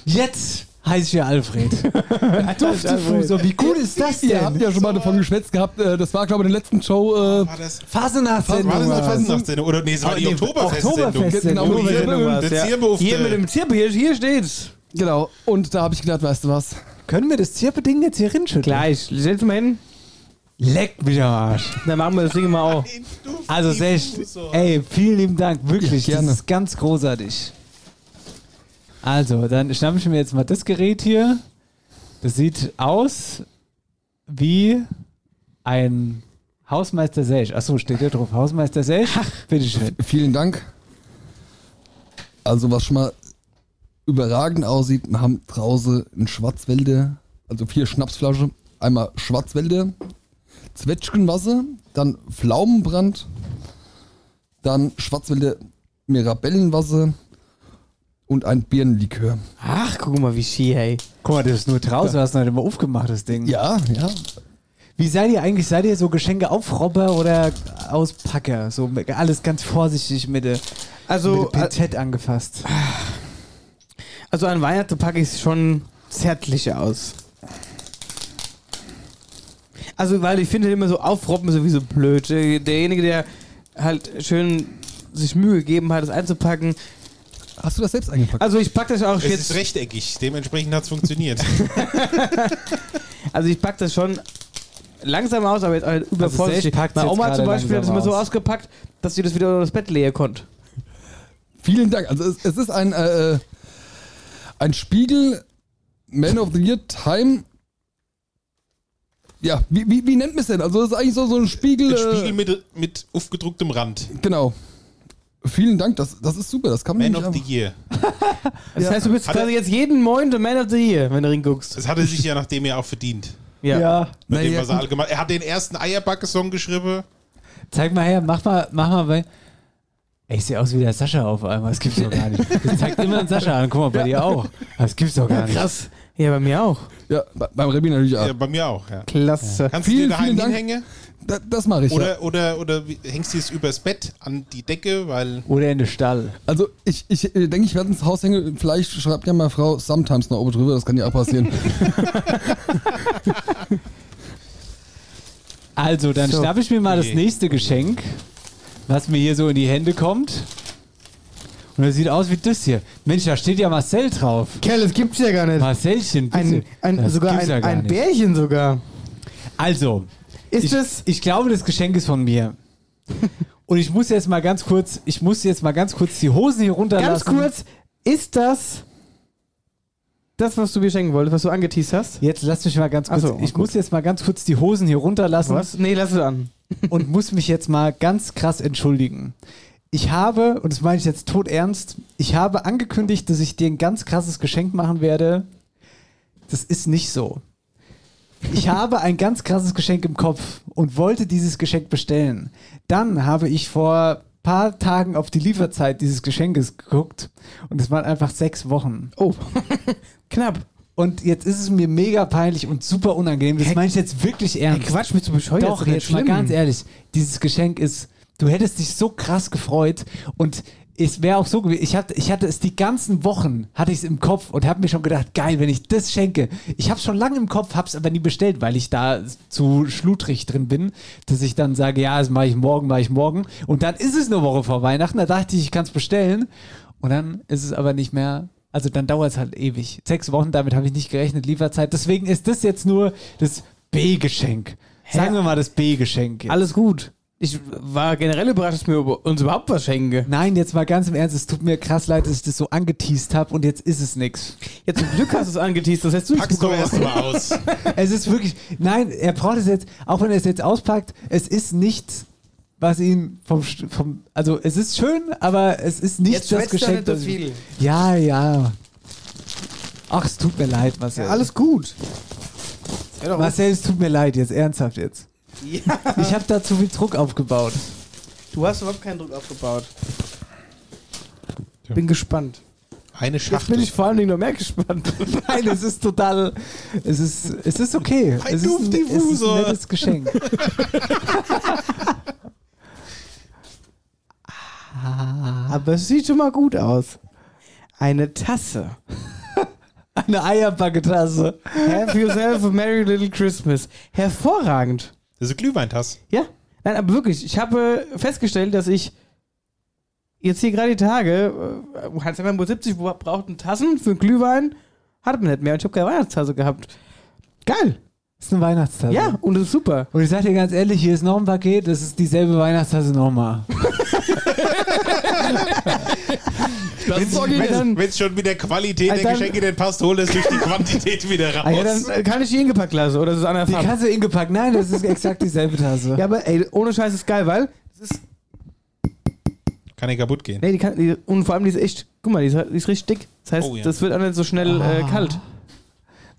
Jetzt heiße ich ja Alfred. Duftdiffuser, wie cool ist das Ihr habt denn? ja schon mal davon geschwätzt gehabt. Äh, das war, glaube ich, in der letzten Show. Äh, War das, Fasernachtsendung. war das eine war's. Fasnachtssendung? Oder nee, es war die Oktoberfestsendung. Oktoberfestsendung. Genau, Hier, auf mit dem Zirpe, hier, hier steht's. genau. Und da habe ich gedacht, weißt du was? Können wir das Zirpe-Ding jetzt hier hinschütteln? Gleich, setz mal hin. Leck mich am Arsch. Dann machen wir das Ding mal auch. Also Sech, ey, vielen lieben Dank, wirklich, Ja, gerne. das ist ganz großartig. Also, dann schnappe ich mir jetzt mal das Gerät hier. Das sieht aus wie ein Hausmeister Sech. Achso, steht da drauf, Hausmeister Sech? Bitteschön. Vielen Dank. Also, was schon mal überragend aussieht, wir haben draußen ein Schwarzwälder, also vier Schnapsflaschen. Einmal Schwarzwälder, Zwetschgenwasser, dann Pflaumenbrand, dann Schwarzwälder Mirabellenwasser und ein Birnenlikör. Ach, guck mal, wie schier, hey. Guck mal, das ist nur draußen, hast du noch nicht mal aufgemacht, das Ding. Ja, ja. Wie seid ihr eigentlich? Seid ihr so Geschenke Aufrobber oder Auspacker? So alles ganz vorsichtig mit der, Also, mit der Pinzette angefasst. also an Weihnachten packe ich es schon zärtlicher aus. Also, weil ich finde immer so aufroppen sowieso blöd. Der- Derjenige, der halt schön sich Mühe gegeben hat, es einzupacken, Hast du das selbst eingepackt? Also ich pack das auch Es jetzt. ist rechteckig, dementsprechend hat es funktioniert. Also ich pack das schon langsam aus, aber jetzt halt übervorsichtig. Sage packt's Meine Oma zum Beispiel hat das langsam immer so aus. ausgepackt, dass sie das wieder unter das Bett legen konnte. Vielen Dank. Also es, es ist ein, äh, ein Spiegel Man of the Year Time. Ja, wie, wie, wie nennt man es denn? Also das ist eigentlich so, so ein Spiegel. Ein äh, Spiegel mit, mit aufgedrucktem Rand. Genau. Vielen Dank, das, das ist super. Das kann man Man nicht of the Year. Das Ja. heißt, du bist Hat er- quasi jetzt jeden Morgen der Man of the Year, wenn du reinguckst. Das hat er sich ja nach dem Jahr auch verdient. Ja. Mit dem, Naja, was er gut. Er hat den ersten Eierbacke-Song geschrieben. Zeig mal her, mach mal, mach mal bei. Ey, ich sehe aus wie der Sascha auf einmal. Das gibt's doch gar nicht. Das zeigt immer einen Sascha an. Guck mal, bei dir auch. Das gibt's doch gar nicht. Krass. Ja, bei mir auch. Ja, bei- beim Rebi natürlich auch. Ja, bei mir auch, ja. Klasse. Kannst du Vielen, dir daheim vielen Dank. hinhängen? Da, das mache ich. ja. Oder, oder, oder wie- hängst du es übers Bett an die Decke, weil. Oder in den Stall. Also ich, ich äh, denke, ich werde ins Haus hängen. Vielleicht schreibt ja mal Frau Sometimes noch oben drüber. Das kann ja auch passieren. Also, dann So. schnapp ich mir mal das Okay. nächste Geschenk, was mir hier so in die Hände kommt. Und das sieht aus wie das hier. Mensch, da steht ja Marcel drauf. Kerl, das gibt's ja gar nicht. Marcelchen, bitte. Ein, ein, Das sogar ein, ja ein. Bärchen sogar. Also, Ist ich, das. ich glaube, das Geschenk ist von mir. Und ich muss jetzt mal ganz kurz, ich muss jetzt mal ganz kurz die Hosen hier runterlassen. Ganz kurz, ist das das, was du mir schenken wolltest, was du angeteased hast? Jetzt lass mich mal ganz kurz. So, ich gut. muss jetzt mal ganz kurz die Hosen hier runterlassen. Was? Nee, lass es an. und muss mich jetzt mal ganz krass entschuldigen. Ich habe, und das meine ich jetzt tot ernst, ich habe angekündigt, dass ich dir ein ganz krasses Geschenk machen werde. Das ist nicht so. Ich habe ein ganz krasses Geschenk im Kopf und wollte dieses Geschenk bestellen. Dann habe ich vor paar Tagen auf die Lieferzeit dieses Geschenkes geguckt und es waren einfach sechs Wochen. Oh, knapp. Und jetzt ist es mir mega peinlich und super unangenehm. Das meine ich jetzt wirklich ernst. Quatsch, bist du bescheuert? Doch, jetzt nicht mal schlimm. ganz ehrlich, dieses Geschenk ist, du hättest dich so krass gefreut und es wäre auch so gewesen, ich hatte, ich hatte es die ganzen Wochen, hatte ich es im Kopf und habe mir schon gedacht, geil, wenn ich das schenke. Ich habe es schon lange im Kopf, habe es aber nie bestellt, weil ich da zu schludrig drin bin, dass ich dann sage, ja, das mache ich morgen, mache ich morgen. Und dann ist es eine Woche vor Weihnachten, da dachte ich, ich kann es bestellen und dann ist es aber nicht mehr also dann dauert es halt ewig. Sechs Wochen, damit habe ich nicht gerechnet, Lieferzeit. Deswegen ist das jetzt nur das B-Geschenk. Sagen wir mal das B-Geschenk. Alles gut. Ich war generell überrascht, dass wir über- uns überhaupt was schenken. Nein, jetzt mal ganz im Ernst, es tut mir krass leid, dass ich das so angeteased habe und jetzt ist es nix. Ja, zum Glück hast du es angeteased, das hättest du nicht Pack's doch bekommen. erst mal aus. Es ist wirklich, nein, er braucht es jetzt, auch wenn er es jetzt auspackt, es ist nichts, was ihn vom, St- vom also es ist schön, aber es ist nicht Jetzt das Geschenk. nicht so viel. Ja, ja. Ach, es tut mir leid, Marcel. Alles gut. Ja, Marcel, es tut mir leid, jetzt ernsthaft jetzt. Ja. Ich habe da zu viel Druck aufgebaut. Du hast überhaupt keinen Druck aufgebaut. Bin gespannt. Eine Jetzt bin Schachtel. ich vor allen Dingen noch mehr gespannt. Nein, es ist total. Es ist, es ist okay. Ein es, ist ein, es ist ein nettes Geschenk. Aber es sieht schon mal gut aus. Eine Tasse. Eine Eierbacketasse. Have yourself a merry little Christmas. Hervorragend. Das ist eine Glühweintasse. Ja? Nein, aber wirklich, ich habe festgestellt, dass ich jetzt hier gerade die Tage, äh, Hans Emmer 70 wo- brauchten Tassen für einen Glühwein, hat man nicht mehr und ich habe keine Weihnachtstasse gehabt. Geil. Das ist eine Weihnachtstasse. Ja, und das ist super. Und ich sag dir ganz ehrlich, hier ist noch ein Paket, das ist dieselbe Weihnachtstasse nochmal. Das ist. Wenn es schon mit der Qualität Ah, der Geschenke nicht passt, hol es durch die Quantität wieder raus. Ah, ja, dann äh, kann ich die ingepackt lassen oder ist es andere Die Farbe? kannst du ingepackt. Nein, das ist exakt dieselbe Tasse. Ja, aber ey, ohne Scheiß ist geil, weil das ist, Kann nicht kaputt gehen. nee, die kann, die, und vor allem die ist echt, guck mal, die ist, die ist richtig dick. Das heißt, Oh, ja. das wird auch nicht so schnell äh, Ah. kalt.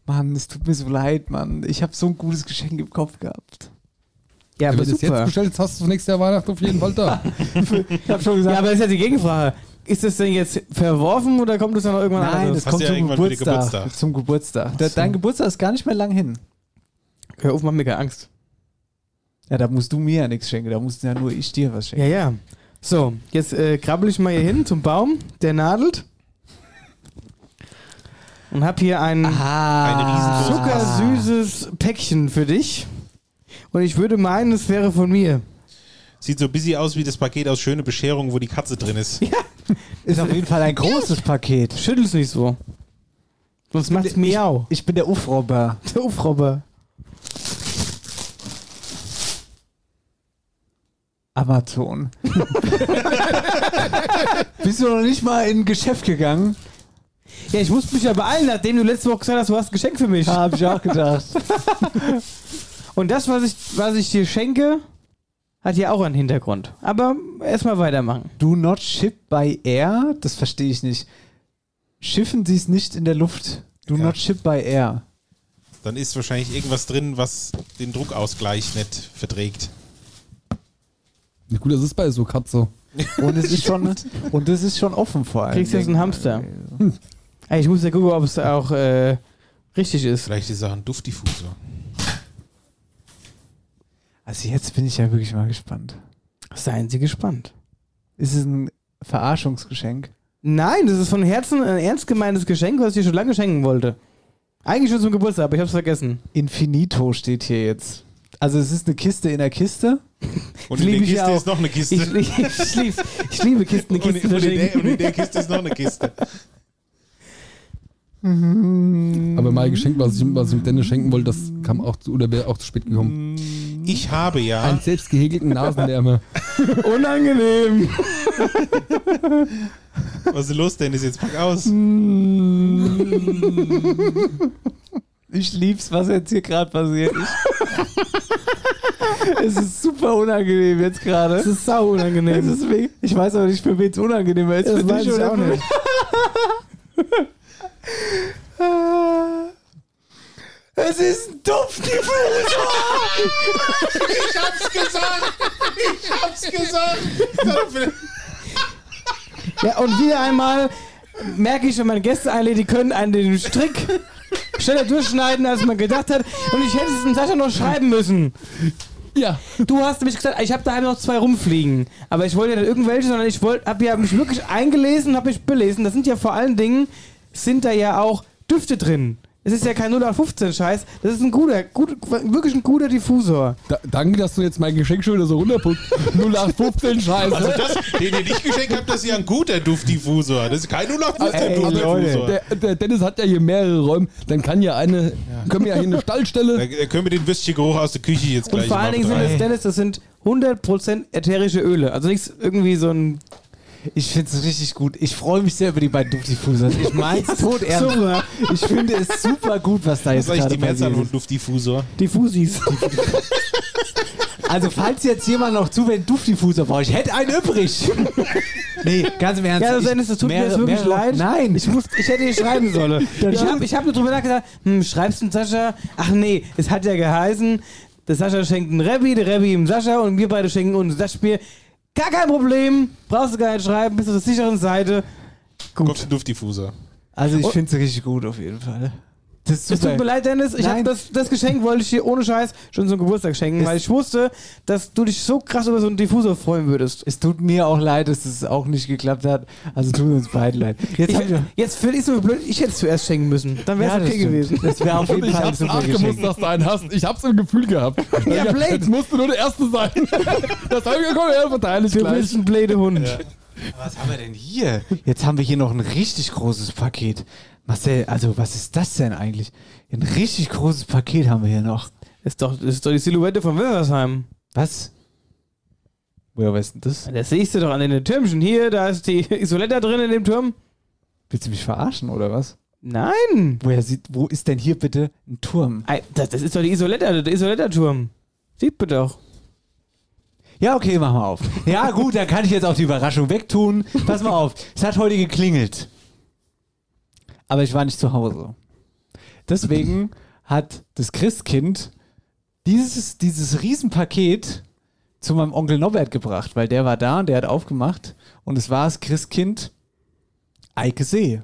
Mann, es tut mir so leid, Mann. Ich habe so ein gutes Geschenk im Kopf gehabt. Ja, Wenn aber du es jetzt bestellst, hast du nächstes Jahr Weihnachten auf jeden Fall da. Ich habe schon Ja, gesagt, aber das ist ja die Gegenfrage. Ist das denn jetzt verworfen oder kommt das dann noch irgendwann nein, anders? das Hast kommt ja zum irgendwann wieder Geburtstag. Geburtstag. Zum Geburtstag. Dein Geburtstag ist gar nicht mehr lang hin. Hör auf, mach mir keine Angst. Ja, da musst du mir ja nichts schenken, da musst ja nur ich dir was schenken. Ja, ja. So, jetzt äh, krabbel ich mal hier hin zum Baum, der nadelt. Und hab hier ein Eine zuckersüßes Päckchen für dich. Und ich würde meinen, es wäre von mir. Sieht so busy aus wie das Paket aus Schöne Bescherung, wo die Katze drin ist. Ist auf jeden Fall ein großes Paket. Schüttel's nicht so. Sonst macht's miau. Ich bin der Ufrobber. Der Ufrobber. Amazon. Bist du noch nicht mal in ein Geschäft gegangen? Ja, ich muss mich ja beeilen, nachdem du letzte Woche gesagt hast, du hast ein Geschenk für mich. Hab ich auch gedacht. Und das, was ich, was ich dir schenke, hat ja auch einen Hintergrund. Aber erstmal weitermachen. Do not ship by air? Das verstehe ich nicht. Schiffen sie es nicht in der Luft? Do not ship by air. Dann ist wahrscheinlich irgendwas drin, was den Druckausgleich nicht verträgt. Ja, gut, das ist bei so Katze. Und es ist schon, und es ist schon offen vor allem. Kriegst jetzt einen Hamster. Ey, ich muss ja gucken, ob es auch äh, richtig ist. Vielleicht ist es auch ein Duftdiffusor. Also jetzt bin ich ja wirklich mal gespannt. Seien Sie gespannt. Ist es ein Verarschungsgeschenk? Nein, das ist von Herzen ein ernst gemeintes Geschenk, was ich dir schon lange schenken wollte. Eigentlich schon zum Geburtstag, aber ich hab's vergessen. Infinito steht hier jetzt. Also es ist eine Kiste in der Kiste. Und in der Kiste auch. ist noch eine Kiste. Ich, ich, ich, ich liebe Kisten, und, Kisten und, in der, und in der Kiste ist noch eine Kiste. Aber mein Geschenk, was ich, was ich dem Dennis schenken wollte, das kam auch zu, oder wäre auch zu spät gekommen. Ich habe ja. Einen selbst gehäkelten Nasenwärmer. Unangenehm. Was ist los, Dennis? Jetzt pack aus. Ich lieb's, was jetzt hier gerade passiert ist. es ist super unangenehm jetzt gerade. Das ist sau unangenehm. Es ist. Ich weiß aber nicht, für wen es unangenehmer ist. Das für weiß dich ich oder auch nicht. Es ist ein Duftdiffuser! Ich hab's gesagt! Ich hab's gesagt! Ja, und wieder einmal merke ich, wenn man Gäste einlädt, die können einen den Strick schneller durchschneiden, als man gedacht hat. Und ich hätte es dem Sascha noch schreiben müssen. Ja. Du hast nämlich gesagt, ich habe daheim noch zwei rumfliegen. Aber ich wollte ja nicht irgendwelche, sondern ich wollte, habe ja mich wirklich eingelesen und habe mich belesen. Da sind ja vor allen Dingen, sind da ja auch Düfte drin. Es ist ja kein 0815 Scheiß. Das ist ein guter, gut, wirklich ein guter Diffusor. Da, danke, dass du jetzt mein Geschenk schon wieder so runterputzt. 0815 Scheiße. Also das, den ihr nicht geschenkt habt, das ist ja ein guter Duftdiffusor. Das ist kein 0815 Ey, Duftdiffusor. der, der Dennis hat ja hier mehrere Räume, dann kann ja eine, können wir ja hier eine Stallstelle. Da, da können wir den Würstchengeruch aus der Küche jetzt Und gleich vor allen Dingen sind das. Dennis, das sind 100% ätherische Öle. Also nichts irgendwie so ein. Ich finde es richtig gut. Ich freue mich sehr über die beiden Duftdiffusors. Ich mein's tot ernst. Ich finde es super gut, was da Was jetzt ist eigentlich gerade die Mehrzahl passiert von ist. Duftdiffusor? Diffusis. Also falls jetzt jemand noch zu einen Duftdiffusor braucht, ich hätte einen übrig. nee, ganz im Ernst. Ja, Ich- Dennis, das tut mir mehrere- jetzt wirklich leid. Nein. Ich, muss, ich hätte dir schreiben sollen. Ich habe ich hab nur drüber nachgedacht, hm, schreibst du den Sascha? Ach nee, es hat ja geheißen, der Sascha schenkt einen Rebbi, der Rebbi ihm Sascha und wir beide schenken uns das Spiel. Gar kein Problem, brauchst du gar nicht schreiben, bist auf der sicheren Seite. Kommt ein Duftdiffusor. Also ich finde es richtig gut auf jeden Fall. Das ist Es tut mir leid, Dennis, ich Nein. hab das, das Geschenk wollte ich dir ohne Scheiß schon zum Geburtstag schenken, Es- weil ich wusste, dass du dich so krass über so einen Diffusor freuen würdest. Es tut mir auch leid, dass es auch nicht geklappt hat. Also tut uns beiden leid. Jetzt Ich, jetzt finde ich es so blöd, ich hätte es zuerst schenken müssen. Dann wäre es Ja, das okay stimmt. gewesen. Das wäre auf jeden ich Fall super Geschenk. dass du einen hast. Ich hab's im Gefühl gehabt. Ja, Blade. Jetzt musst du nur der Erste sein. Das habe ich gekommen, ja, verteile ich Du gleich. bist ein blöder Hund. Was haben wir denn hier? Jetzt haben wir hier noch ein richtig großes Paket. Marcel, also was ist das denn eigentlich? Ein richtig großes Paket haben wir hier noch. Das ist doch, ist doch die Silhouette von Wilmersheim. Was? Woher weißt du das? Das siehst du doch an den Türmchen. Hier, da ist die Isoletta drin in dem Turm. Willst du mich verarschen oder was? Nein. Woher sieht, wo ist denn hier bitte ein Turm? Das, das ist doch die Isoletta, der Isoletta-Turm. Sieht man doch. Ja, okay, mach mal auf. Ja, gut, dann kann ich jetzt auch die Überraschung wegtun. Pass mal auf, es hat heute geklingelt. Aber ich war nicht zu Hause. Deswegen hat das Christkind dieses, dieses Riesenpaket zu meinem Onkel Norbert gebracht, weil der war da und der hat aufgemacht und es war das Christkind Eike See.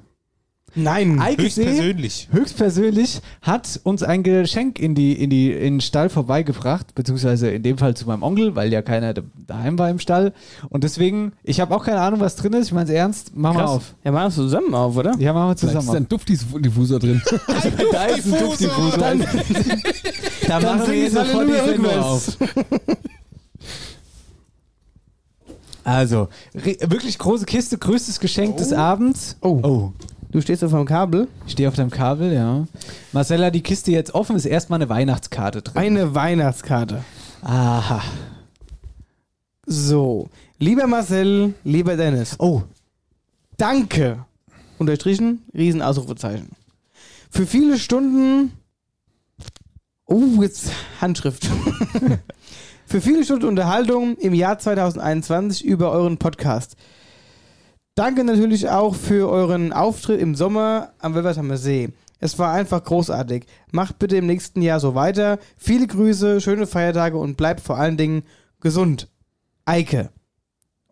Nein. Eike See Höchstpersönlich. höchstpersönlich hat uns ein Geschenk in, die, in, die, in den Stall vorbeigebracht, beziehungsweise in dem Fall zu meinem Onkel, weil ja keiner da- daheim war im Stall. Und deswegen, ich habe auch keine Ahnung, was drin ist. Ich meine es ernst, mach mal auf. Ja, machen wir zusammen auf, oder? Ja, machen wir Vielleicht ist zusammen ein Duftdiffusor drin. auf. Da ist ein Duftdiffusor. Dann, Da dann machen wir jetzt sofort die Sendung auf. Also, wirklich große Kiste, größtes Geschenk des Abends. Oh. oh. Du stehst auf einem Kabel. Ich stehe auf deinem Kabel, ja. Marcella, die Kiste jetzt offen, ist erstmal eine Weihnachtskarte drin. Eine Weihnachtskarte. Aha. So. Lieber Marcel, lieber Dennis. Oh. Danke. Unterstrichen, Riesenausrufezeichen. Für viele Stunden. Oh, jetzt Handschrift. Für viele Stunden Unterhaltung im Jahr 2021 über euren Podcast. Danke natürlich auch für euren Auftritt im Sommer am Wölversheimer See. Es war einfach großartig. Macht bitte im nächsten Jahr so weiter. Viele Grüße, schöne Feiertage und bleibt vor allen Dingen gesund. Eike.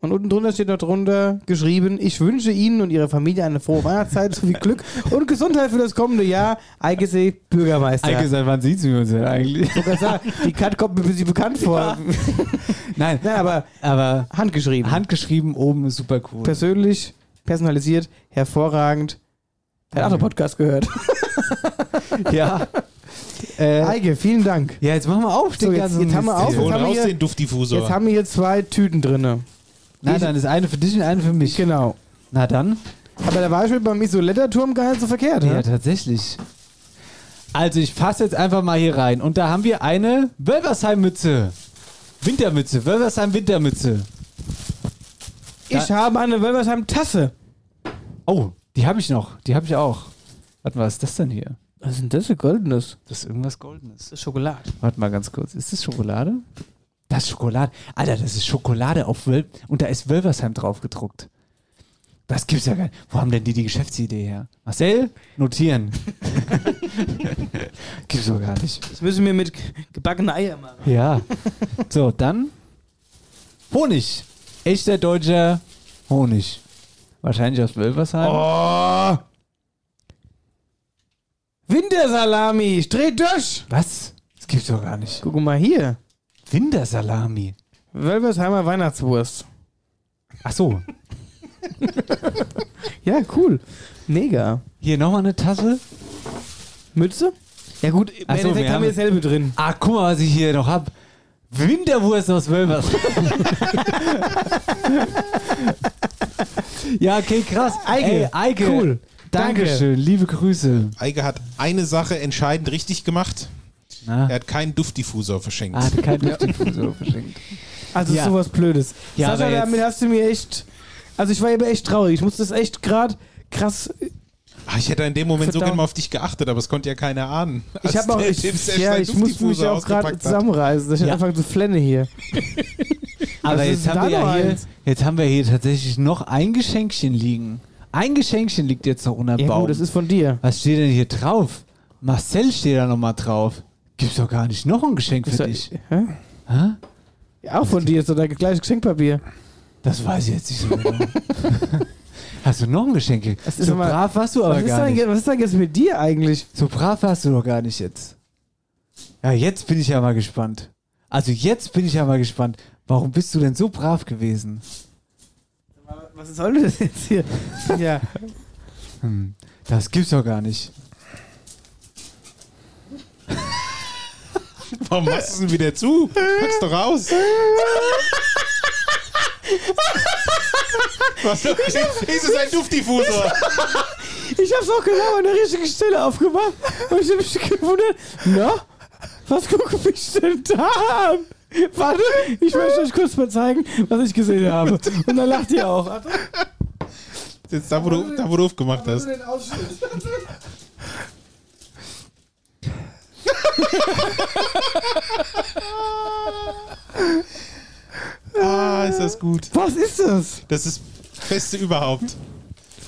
Und unten drunter steht noch drunter geschrieben, ich wünsche Ihnen und Ihrer Familie eine frohe Weihnachtszeit sowie Glück und Gesundheit für das kommende Jahr. Eikesee Bürgermeister. Eike, seit wann sieht sie uns denn eigentlich? Sagen, die Kat kommt mir ein bisschen bekannt vor. Nein, Nein, aber aber handgeschrieben. handgeschrieben oben ist super cool. Persönlich, personalisiert, hervorragend. Hat auch der Podcast gehört. ja. Äh, Eike, vielen Dank. ja, jetzt machen wir auf. So, den jetzt- ganzen jetzt haben wir auf. Hol haben wir hier- den Duftdiffusor. Jetzt haben wir hier zwei Tüten drin. Na, dann ist eine für dich und eine für mich. Genau. Na dann. Aber da war ich mit beim Isoletterturm gar nicht so verkehrt. Ja, ne? tatsächlich. Also ich fasse jetzt einfach mal hier rein. Und da haben wir eine Wölversheim-Mütze. Wintermütze. Wölversheim Wintermütze. Ich habe eine Wölversheim-Tasse. Oh, die habe ich noch. Die habe ich auch. Warte mal, was ist das denn hier? Was ist denn das für Goldenes? Das ist irgendwas Goldenes. Das ist Schokolade. Warte mal ganz kurz. Ist das Schokolade? Das ist Schokolade. Alter, das ist Schokolade auf Wölf. Und da ist Wölversheim drauf gedruckt. Das gibt's ja gar nicht. Wo haben denn die die Geschäftsidee her? Marcel, notieren. gibt's doch gar nicht. Das müssen wir mit gebackenen Eier machen. Ja. So, dann Honig. Echter deutscher Honig. Wahrscheinlich aus Wölversheim. Oh! Wintersalami, dreh durch! Was? Das gibt's doch gar nicht. Guck mal hier. Wintersalami. Wölversheimer Weihnachtswurst. Ach so. Ja, cool. Mega. Hier nochmal eine Tasse. Mütze? Ja gut, im Ach so, Endeffekt wir haben wir dasselbe drin. Ah, guck mal, was ich hier noch hab. Winterwurst aus Wölversheim. ja, okay, krass. Eike, Ey, Eike. cool. Danke. Dankeschön, liebe Grüße. Eike hat eine Sache entscheidend richtig gemacht. Na, Er hat keinen Duftdiffusor verschenkt. ah, hat kein Duftdiffusor verschenkt. Also Ja. sowas Blödes. Ja, Sascha, damit hast du mir echt. Also ich war eben echt traurig. Ich musste das echt gerade krass. Ah, ich hätte in dem Moment so Verdammt. gerne mal auf dich geachtet, aber es konnte ja keiner ahnen. Ich habe auch. Ich, ja, ich musste mich Duftdiffusor auch gerade zusammenreißen. dass Ich Ja. anfange zu flenne hier. Aber jetzt haben, wir ja hier, jetzt haben wir hier tatsächlich noch ein Geschenkchen liegen. Ein Geschenkchen liegt jetzt noch unter dem Ja Baum. gut, das ist von dir. Was steht denn hier drauf? Marcel steht da nochmal drauf. Gibt's doch gar nicht noch ein Geschenk für dich. Hä? Hä? Ja, auch von dir ist doch dein gleiches Geschenkpapier. Das weiß ich jetzt nicht so genau. Hast du noch ein Geschenk? So aber- brav warst du aber Was ist, gar denn, nicht. was ist denn jetzt mit dir eigentlich? So brav warst du doch gar nicht jetzt. Ja, jetzt bin ich ja mal gespannt. Also jetzt bin ich ja mal gespannt. Warum bist du denn so brav gewesen? Was soll das jetzt hier? Ja. Hm, das gibt's doch gar nicht. Warum machst du es denn wieder zu? Pack's doch raus. Was ist es ein Duftdiffusor? Ich hab's auch genau an der richtigen Stelle aufgemacht. Und ich hab mich gewundert, na, was gucke ich denn da an? Warte, ich möchte euch kurz mal zeigen, was ich gesehen habe. Und dann lacht ihr auch. Jetzt da, wo du, da, wo du aufgemacht hast. Ah, ist das gut. Was ist das? Das ist das Beste überhaupt.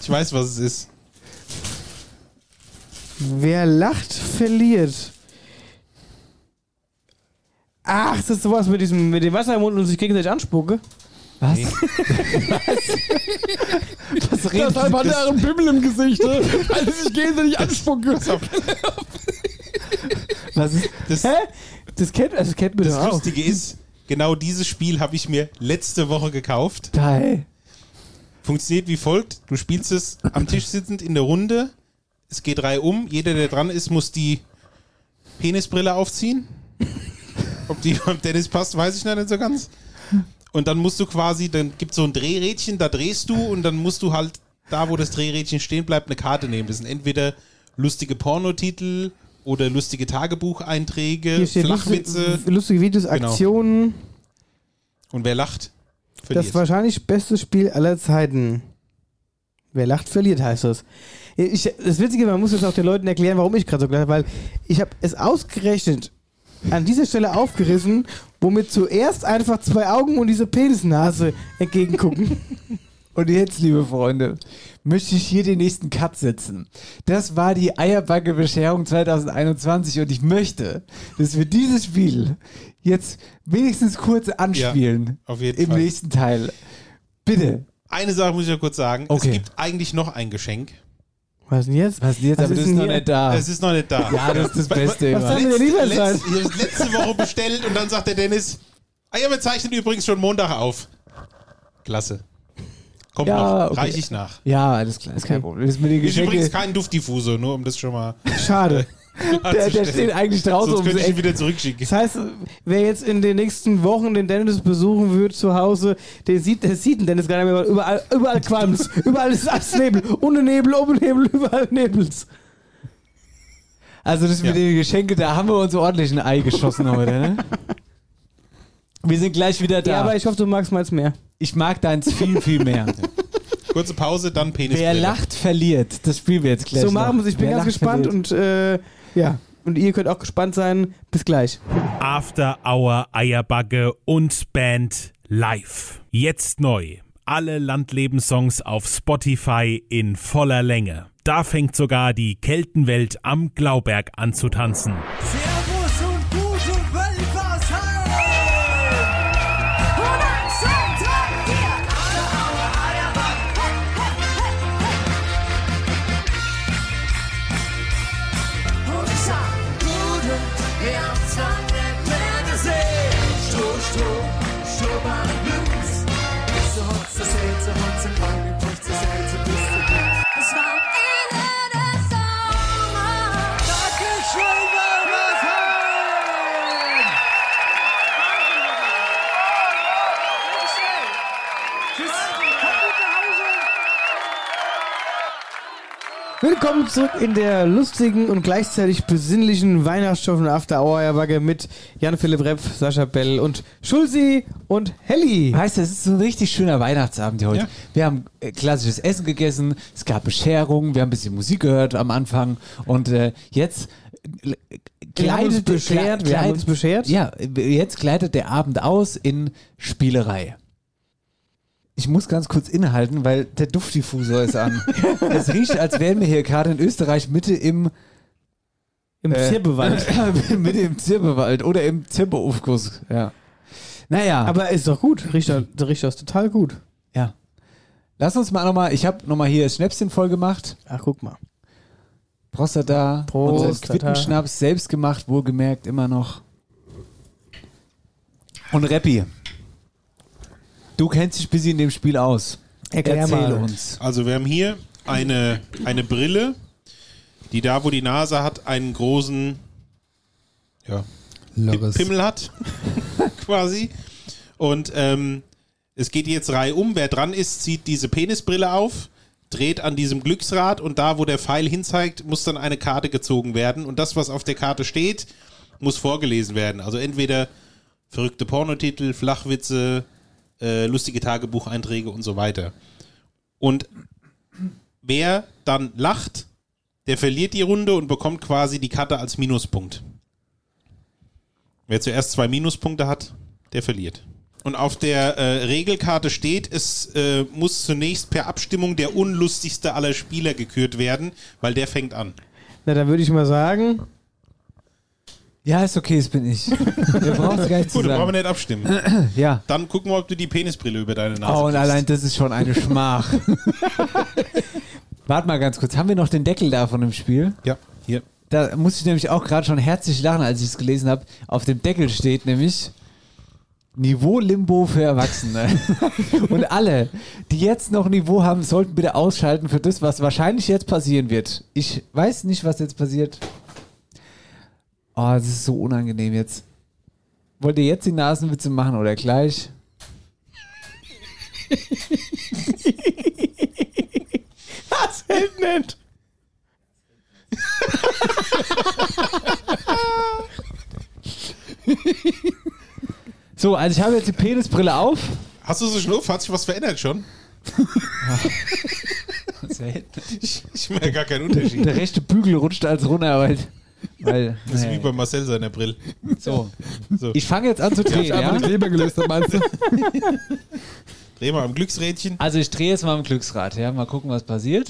Ich weiß, was es ist. Wer lacht, verliert. Ach, das ist sowas mit diesem, mit dem Wasser im Mund und sich gegenseitig anspucke. Was? Nee. Was Das redet hat das? er einen Pimmel im Gesicht, ne? weil sie sich gegenseitig anspucken. Was ist? Das, Hä? Das kennt, also das kennt man das doch auch. Lustige ist, genau dieses Spiel habe ich mir letzte Woche gekauft. Geil. Funktioniert wie folgt: Du spielst es am Tisch sitzend in der Runde. Es geht drei um. Jeder, der dran ist, muss die Penisbrille aufziehen. Ob die beim Dennis passt, weiß ich noch nicht so ganz. Und dann musst du quasi, dann gibt es so ein Drehrädchen, da drehst du und dann musst du halt da, wo das Drehrädchen stehen bleibt, eine Karte nehmen. Das sind entweder lustige Pornotitel oder lustige Tagebucheinträge, Flachwitze. lustige, lustige Videos, Genau. Aktionen. Und wer lacht, Das verliert. wahrscheinlich beste Spiel aller Zeiten. Wer lacht, verliert, heißt das. Ich, das Witzige, man muss jetzt auch den Leuten erklären, warum ich gerade so gelacht habe, weil ich habe es ausgerechnet an dieser Stelle aufgerissen, womit zuerst einfach zwei Augen und diese Penisnase entgegengucken. Und jetzt, liebe Freunde, möchte ich hier den nächsten Cut setzen. Das war die Eierbacke-Bescherung 2021 und ich möchte, dass wir dieses Spiel jetzt wenigstens kurz anspielen auf jeden im Fall. nächsten Teil. Bitte. Eine Sache muss ich noch kurz sagen. Okay. Es gibt eigentlich noch ein Geschenk. Was denn jetzt? Was denn jetzt? Was Aber ist das ist noch hier? nicht da. Es ist noch nicht da. Ja, das ist das Beste Was wir denn hab's letzte Woche bestellt und dann sagt der Dennis, ah ja, wir zeichnen übrigens schon Montag auf. Klasse. Kommt Ja, noch, okay. reiche ich nach. Ja, alles klar, ist kein Problem. Das mit den Ist übrigens kein Duftdiffusor, nur um das schon mal Schade. der, der steht eigentlich draußen Sonst könnte ich ihn wieder zurückschicken. Das heißt, wer jetzt in den nächsten Wochen den Dennis besuchen wird zu Hause, der sieht, der sieht den Dennis gar nicht mehr, weil überall, überall qualmt Überall ist alles Nebel. Ohne Nebel, oben Nebel, überall Nebels. Also das mit Ja. den Geschenken, da haben wir uns ordentlich ein Ei geschossen heute, ne? Wir sind gleich wieder da. Ja, aber ich hoffe, du magst meins mehr. ich mag deins viel, viel mehr. Kurze Pause, dann Penis. Wer lacht, verliert. Das spielen wir jetzt gleich so machen wir es. Ich bin Wer ganz lacht, gespannt verliert. und äh, ja. Und ihr könnt auch gespannt sein. Bis gleich. After Hour Eierbagge und Band live. Jetzt neu. Alle Landlebenssongs auf Spotify in voller Länge. Da fängt sogar die Keltenwelt am Glauberg an zu tanzen. Servus Willkommen zurück in der lustigen und gleichzeitig besinnlichen Weihnachtsshow von After Hour Eierbagge mit Jan-Philipp Repp, Sascha Bell und Schulzi und Helly. Weißt du, es ist ein richtig schöner Weihnachtsabend hier heute. Ja. Wir haben äh, klassisches Essen gegessen, es gab Bescherung, wir haben ein bisschen Musik gehört am Anfang und äh, jetzt äh, haben uns beschert, haben uns beschert. Ja, jetzt gleitet der Abend aus in Spielerei. Ich muss ganz kurz innehalten, weil der Duftdiffusor ist an. es riecht, als wären wir hier gerade in Österreich Mitte im Im äh, Zirbewald. Mitte im Zirbewald oder im Zirbeaufguss. Ja. Naja. Aber ist doch gut. Riecht riecht doch total gut. Ja. Lass uns mal nochmal, ich habe nochmal hier das Schnäpschen voll gemacht. Ach, guck mal. Prostata, Prostata. unser Quittenschnaps, selbst gemacht, wohlgemerkt, immer noch. Und Reppi, du kennst dich bis in dem Spiel aus. Erklär Erzähle mal. uns. Also wir haben hier eine, eine Brille, die da, wo die Nase hat, einen großen ja. Pimmel hat, quasi. Und ähm, es geht jetzt Reihe um. Wer dran ist, zieht diese Penisbrille auf, dreht an diesem Glücksrad und da, wo der Pfeil hinzeigt, muss dann eine Karte gezogen werden. Und das, was auf der Karte steht, muss vorgelesen werden. Also entweder verrückte Pornotitel, Flachwitze, äh, lustige Tagebucheinträge und so weiter. Und wer dann lacht, der verliert die Runde und bekommt quasi die Karte als Minuspunkt. Wer zuerst zwei Minuspunkte hat, der verliert. Und auf der äh, Regelkarte steht, es äh, muss zunächst per Abstimmung der unlustigste aller Spieler gekürt werden, weil der fängt an. Na, dann würde ich mal sagen, Ja, ist okay, das bin ich. Wir brauchen es gar nicht zu Gut, dann brauchen wir sagen. nicht abstimmen. Ja. Dann gucken wir, ob du die Penisbrille über deine Nase Oh, und kriegst. allein das ist schon eine Schmach. Warte mal ganz kurz, haben wir noch den Deckel da von dem Spiel? Ja, hier. Da musste ich nämlich auch gerade schon herzlich lachen, als ich es gelesen habe. Auf dem Deckel steht nämlich Niveau Limbo für Erwachsene. Und alle, die jetzt noch Niveau haben, sollten bitte ausschalten für das, was wahrscheinlich jetzt passieren wird. Ich weiß nicht, was jetzt passiert. Oh, das ist so unangenehm jetzt. Wollt ihr jetzt die Nasenwitze machen oder gleich? Was hält nicht? So, also ich habe jetzt die Penisbrille auf. Hast du so Schnupf? Hat sich was verändert schon? Ich, ich merke gar keinen Unterschied. Der rechte Bügel rutscht als runter, weil. Weil Das ist wie bei Marcel seiner Brille. so. So. Ich fange jetzt an zu drehen, Ich habe ja? den Kleber gelöst, meinst du? Dreh mal am Glücksrädchen. Also ich drehe jetzt mal am Glücksrad, ja? Mal gucken, was passiert.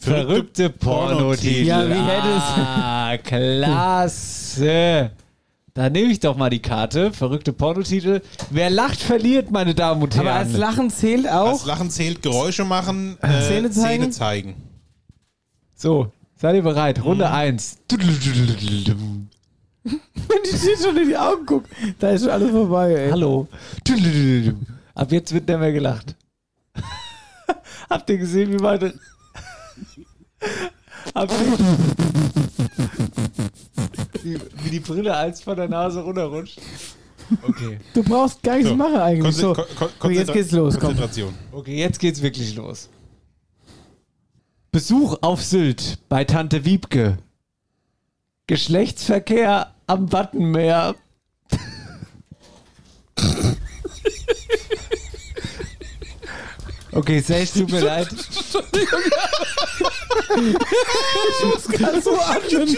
Verrückte Verrückte Pornotitel. Ja, wie hätte es- Ah, klasse. Da nehme ich doch mal die Karte. Verrückte Pornotitel. Wer lacht, verliert, meine Damen und Herren. Aber als Lachen zählt auch. Das Lachen zählt, Geräusche machen, äh, Zähne zeigen? Zähne zeigen. So, seid ihr bereit? Runde 1. Wenn ich dir schon in die Augen gucke, da ist schon alles vorbei, ey. Hallo. Ab jetzt wird nicht mehr gelacht. Habt ihr gesehen, wie meine. Habt ihr... wie, wie die Brille eins von der Nase runterrutscht? Okay. Du brauchst gar nichts So, machen eigentlich. So, jetzt geht's los. Komm. Konzentration. Okay, jetzt geht's wirklich los. Besuch auf Sylt bei Tante Wiebke. Geschlechtsverkehr am Wattenmeer. Okay, Sage, tut mir leid. Ich muss gerade so atmen.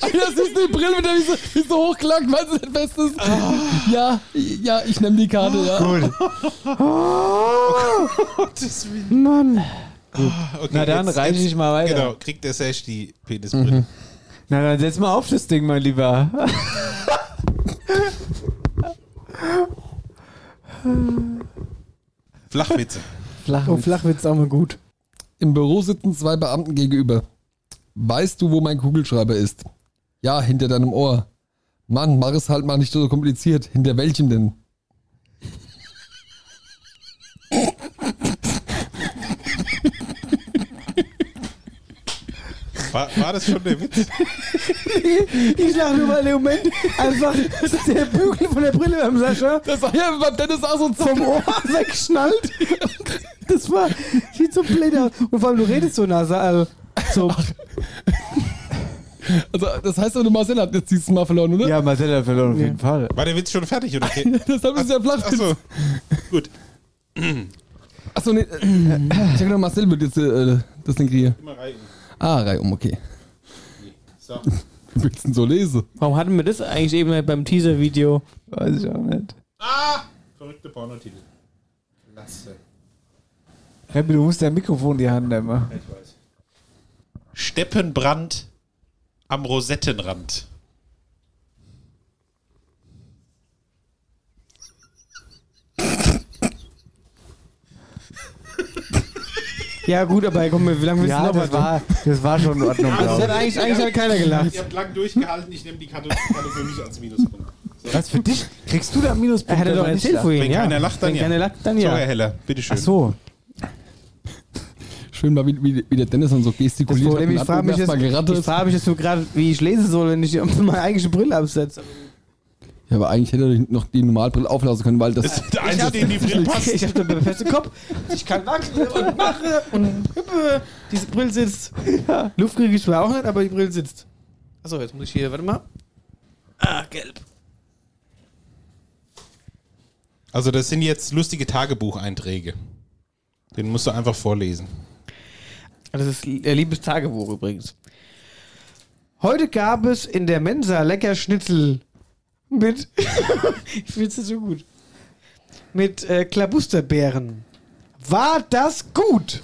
Alter, siehst du die Brille mit der wie so, wie so hochklackt, meinst du das Bestes? Ja, ja, ich nehme die Karte, ja. Gut. Mann. Okay, Na dann jetzt- reiche ich mal weiter. Genau, kriegt der Sash die Penisbrille. Na dann setz mal auf das Ding, mein Lieber. Flachwitze. Oh, Flachwitz auch mal gut. Im Büro sitzen zwei Beamten gegenüber. Weißt du, wo mein Kugelschreiber ist? Ja, hinter deinem Ohr. Mann, mach es halt mal nicht so kompliziert. Hinter welchem denn? War, war das schon der Witz? Ich lache nur mal im Moment einfach der Bügel von der Brille beim Sascha Das war ja beim Dennis auch so vom Ohr wegschnallt. Das war, sieht so blöd aus. Und vor allem, du redest so nasal. So, Also, das heißt doch, Marcel hat jetzt dieses Mal verloren, oder? Ja, Marcel hat verloren auf jeden Fall. War der Witz schon fertig? Oder? Okay. Deshalb ist ja flach. Achso, gut. Achso, nee. Ich denke, Marcel wird jetzt äh, das Ding kriegen. Immer rein. Ah, Reihum, okay. So. Wie willst du denn so lesen? warum hatten wir das eigentlich eben beim Teaser-Video? Weiß ich auch nicht. Ah! Verrückte Pornotitel. Klasse. Rembi, du musst dein Mikrofon in die Hand nehmen. Ich weiß. Steppenbrand am Rosettenrand. Ja, gut, aber komm, wie lange willst du Ja, noch das war, das war schon in Ordnung. Das glaub hat eigentlich, eigentlich hat keiner gelacht. Ihr habt lang durchgehalten, ich nehme die Karte, Karte für mich als Minuspunkt. ich. Was für dich? Kriegst du da Minuspunkte? Er hatte doch erzählt vorhin, Wenn ja. keiner lacht, dann Wenn ja. keiner lacht, dann So, ja. Herr Heller, bitteschön. Ach so. Schön mal, wie, wie, wie der Dennis dann so Das gestikuliert hat. Problem, und ich frage mich, jetzt- ich frage mich jetzt so gerade, wie ich lesen soll, wenn ich meine eigene Brille absetze. Ja, aber eigentlich hätte er noch die Normalbrille auflassen können, weil das. Der Einzige, den die Brille passt. Ich habe den festen Kopf. Ich kann wachsen und mache und hüppe. Diese Brille sitzt. Luft kriege ich zwar auch nicht, aber die Brille sitzt. Achso, jetzt muss ich hier, warte mal. Ah, gelb. Also das sind jetzt lustige Tagebucheinträge. Den musst du einfach vorlesen. Das ist ihr liebes Tagebuch übrigens. Heute gab es in der Mensa lecker Schnitzel mit. ich finde es so gut. Mit äh, Klabusterbeeren. War das gut?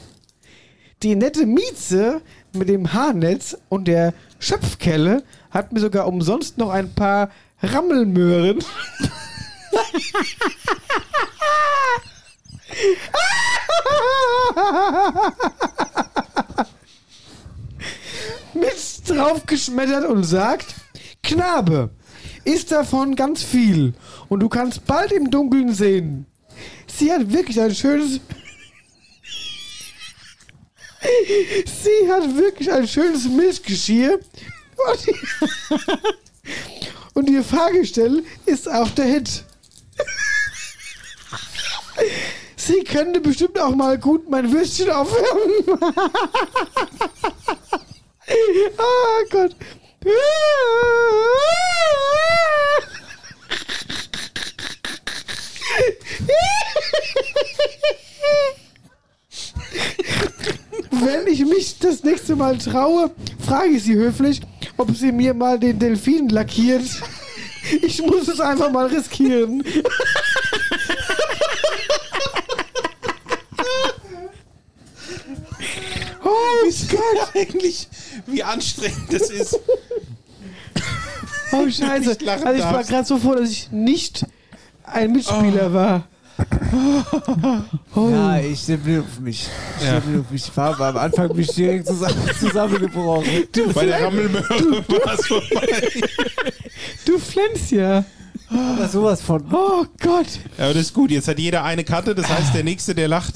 Die nette Mieze mit dem Haarnetz und der Schöpfkelle hat mir sogar umsonst noch ein paar Rammelmöhren. mit draufgeschmettert und sagt: Knabe, isst davon ganz viel und du kannst bald im Dunkeln sehen. Sie hat wirklich ein schönes. Sie hat wirklich ein schönes Milchgeschirr. Und, und ihr Fahrgestell ist auch der Hit. Sie könnte bestimmt auch mal gut mein Würstchen aufwärmen. oh Gott. Wenn ich mich das nächste Mal traue, frage ich sie höflich, ob sie mir mal den Delfin lackiert. Ich muss es einfach mal riskieren. Oh Gott. eigentlich, wie anstrengend das ist. Oh Scheiße. Lachen Also ich war gerade so froh, dass ich nicht ein Mitspieler war. Oh. Ja, ich stimme auf mich. Ich Ja. auf mich. Ich war am Anfang mich direkt zusammen, zusammengebrochen. Du Bei der Rammelmöhre war es vorbei. Du flänzt ja. Aber sowas von Oh Gott. Ja, aber das ist gut. Jetzt hat jeder eine Karte. Das heißt, der Nächste, der lacht,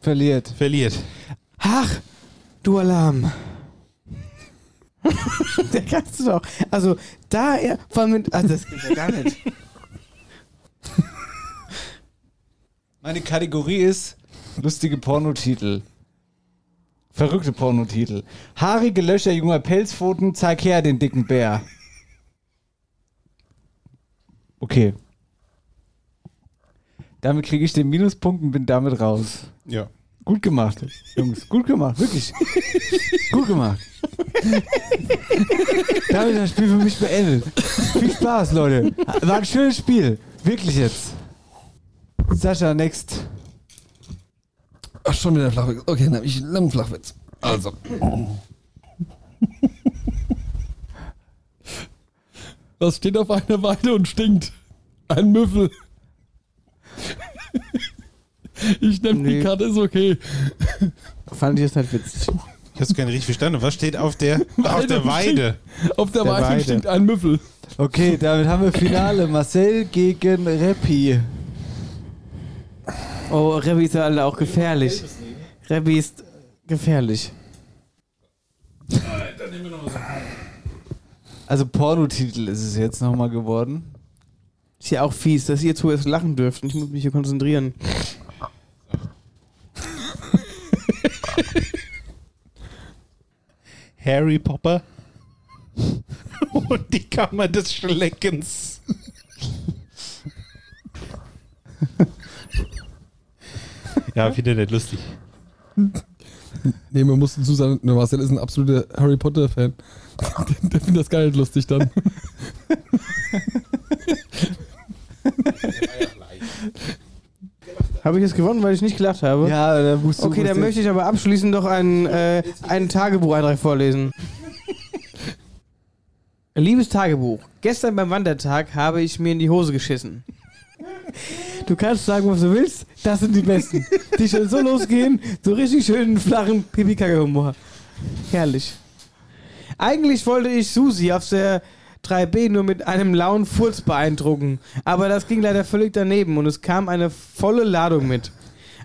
verliert. verliert. Ach, du Alarm. Der kannst du doch. Also, da er. Vor allem, mit- also das geht ja gar nicht. Meine Kategorie ist lustige Pornotitel. Verrückte Pornotitel. Haarige Löcher junger Pelzpfoten, zeig her den dicken Bär. Okay. Damit kriege ich den Minuspunkt und bin damit raus. Ja. Gut gemacht, Jungs. Gut gemacht, wirklich. Gut gemacht. Damit ist das Spiel für mich beendet. Viel Spaß, Leute. War ein schönes Spiel. Wirklich jetzt. Sascha, next. Ach, schon wieder Flachwitz. Okay, dann hab ich einen Flachwitz. Also. Was steht auf einer Weide und stinkt? Ein Müffel. Ich nehme Nee. die Karte, ist okay. Fand ich das nicht witzig. Ich hab's gar nicht richtig verstanden. Was steht auf der, auf der Weide? Auf der, Der Weide, Weide. stinkt ein Müffel. Okay, damit haben wir Finale. Marcel gegen Reppi. Oh, Rebbi ist ja alle auch gefährlich. Rebbi ist gefährlich. Also Pornotitel ist es jetzt nochmal geworden. Ist ja auch fies, dass ihr zuerst lachen dürft. und Ich muss mich hier konzentrieren. Harry Popper und die Kammer des Schleckens. ja, finde nicht lustig. Nee, man muss dazu sagen, der Marcel ist ein absoluter Harry Potter-Fan. Der, der findet das gar nicht lustig dann. Habe ich jetzt gewonnen, weil ich nicht gelacht habe? Ja, da musst du. Okay, dann möchte ich aber abschließend noch einen, äh, einen Tagebucheintrag vorlesen. Liebes Tagebuch, gestern beim Wandertag habe ich mir in die Hose geschissen. Du kannst sagen, was du willst, das sind die Besten. Die schon so losgehen, so richtig schönen flachen Pipi-Kacke-Humor. Herrlich. Eigentlich wollte ich Susi auf der 3B nur mit einem lauen Furz beeindrucken, aber das ging leider völlig daneben und es kam eine volle Ladung mit.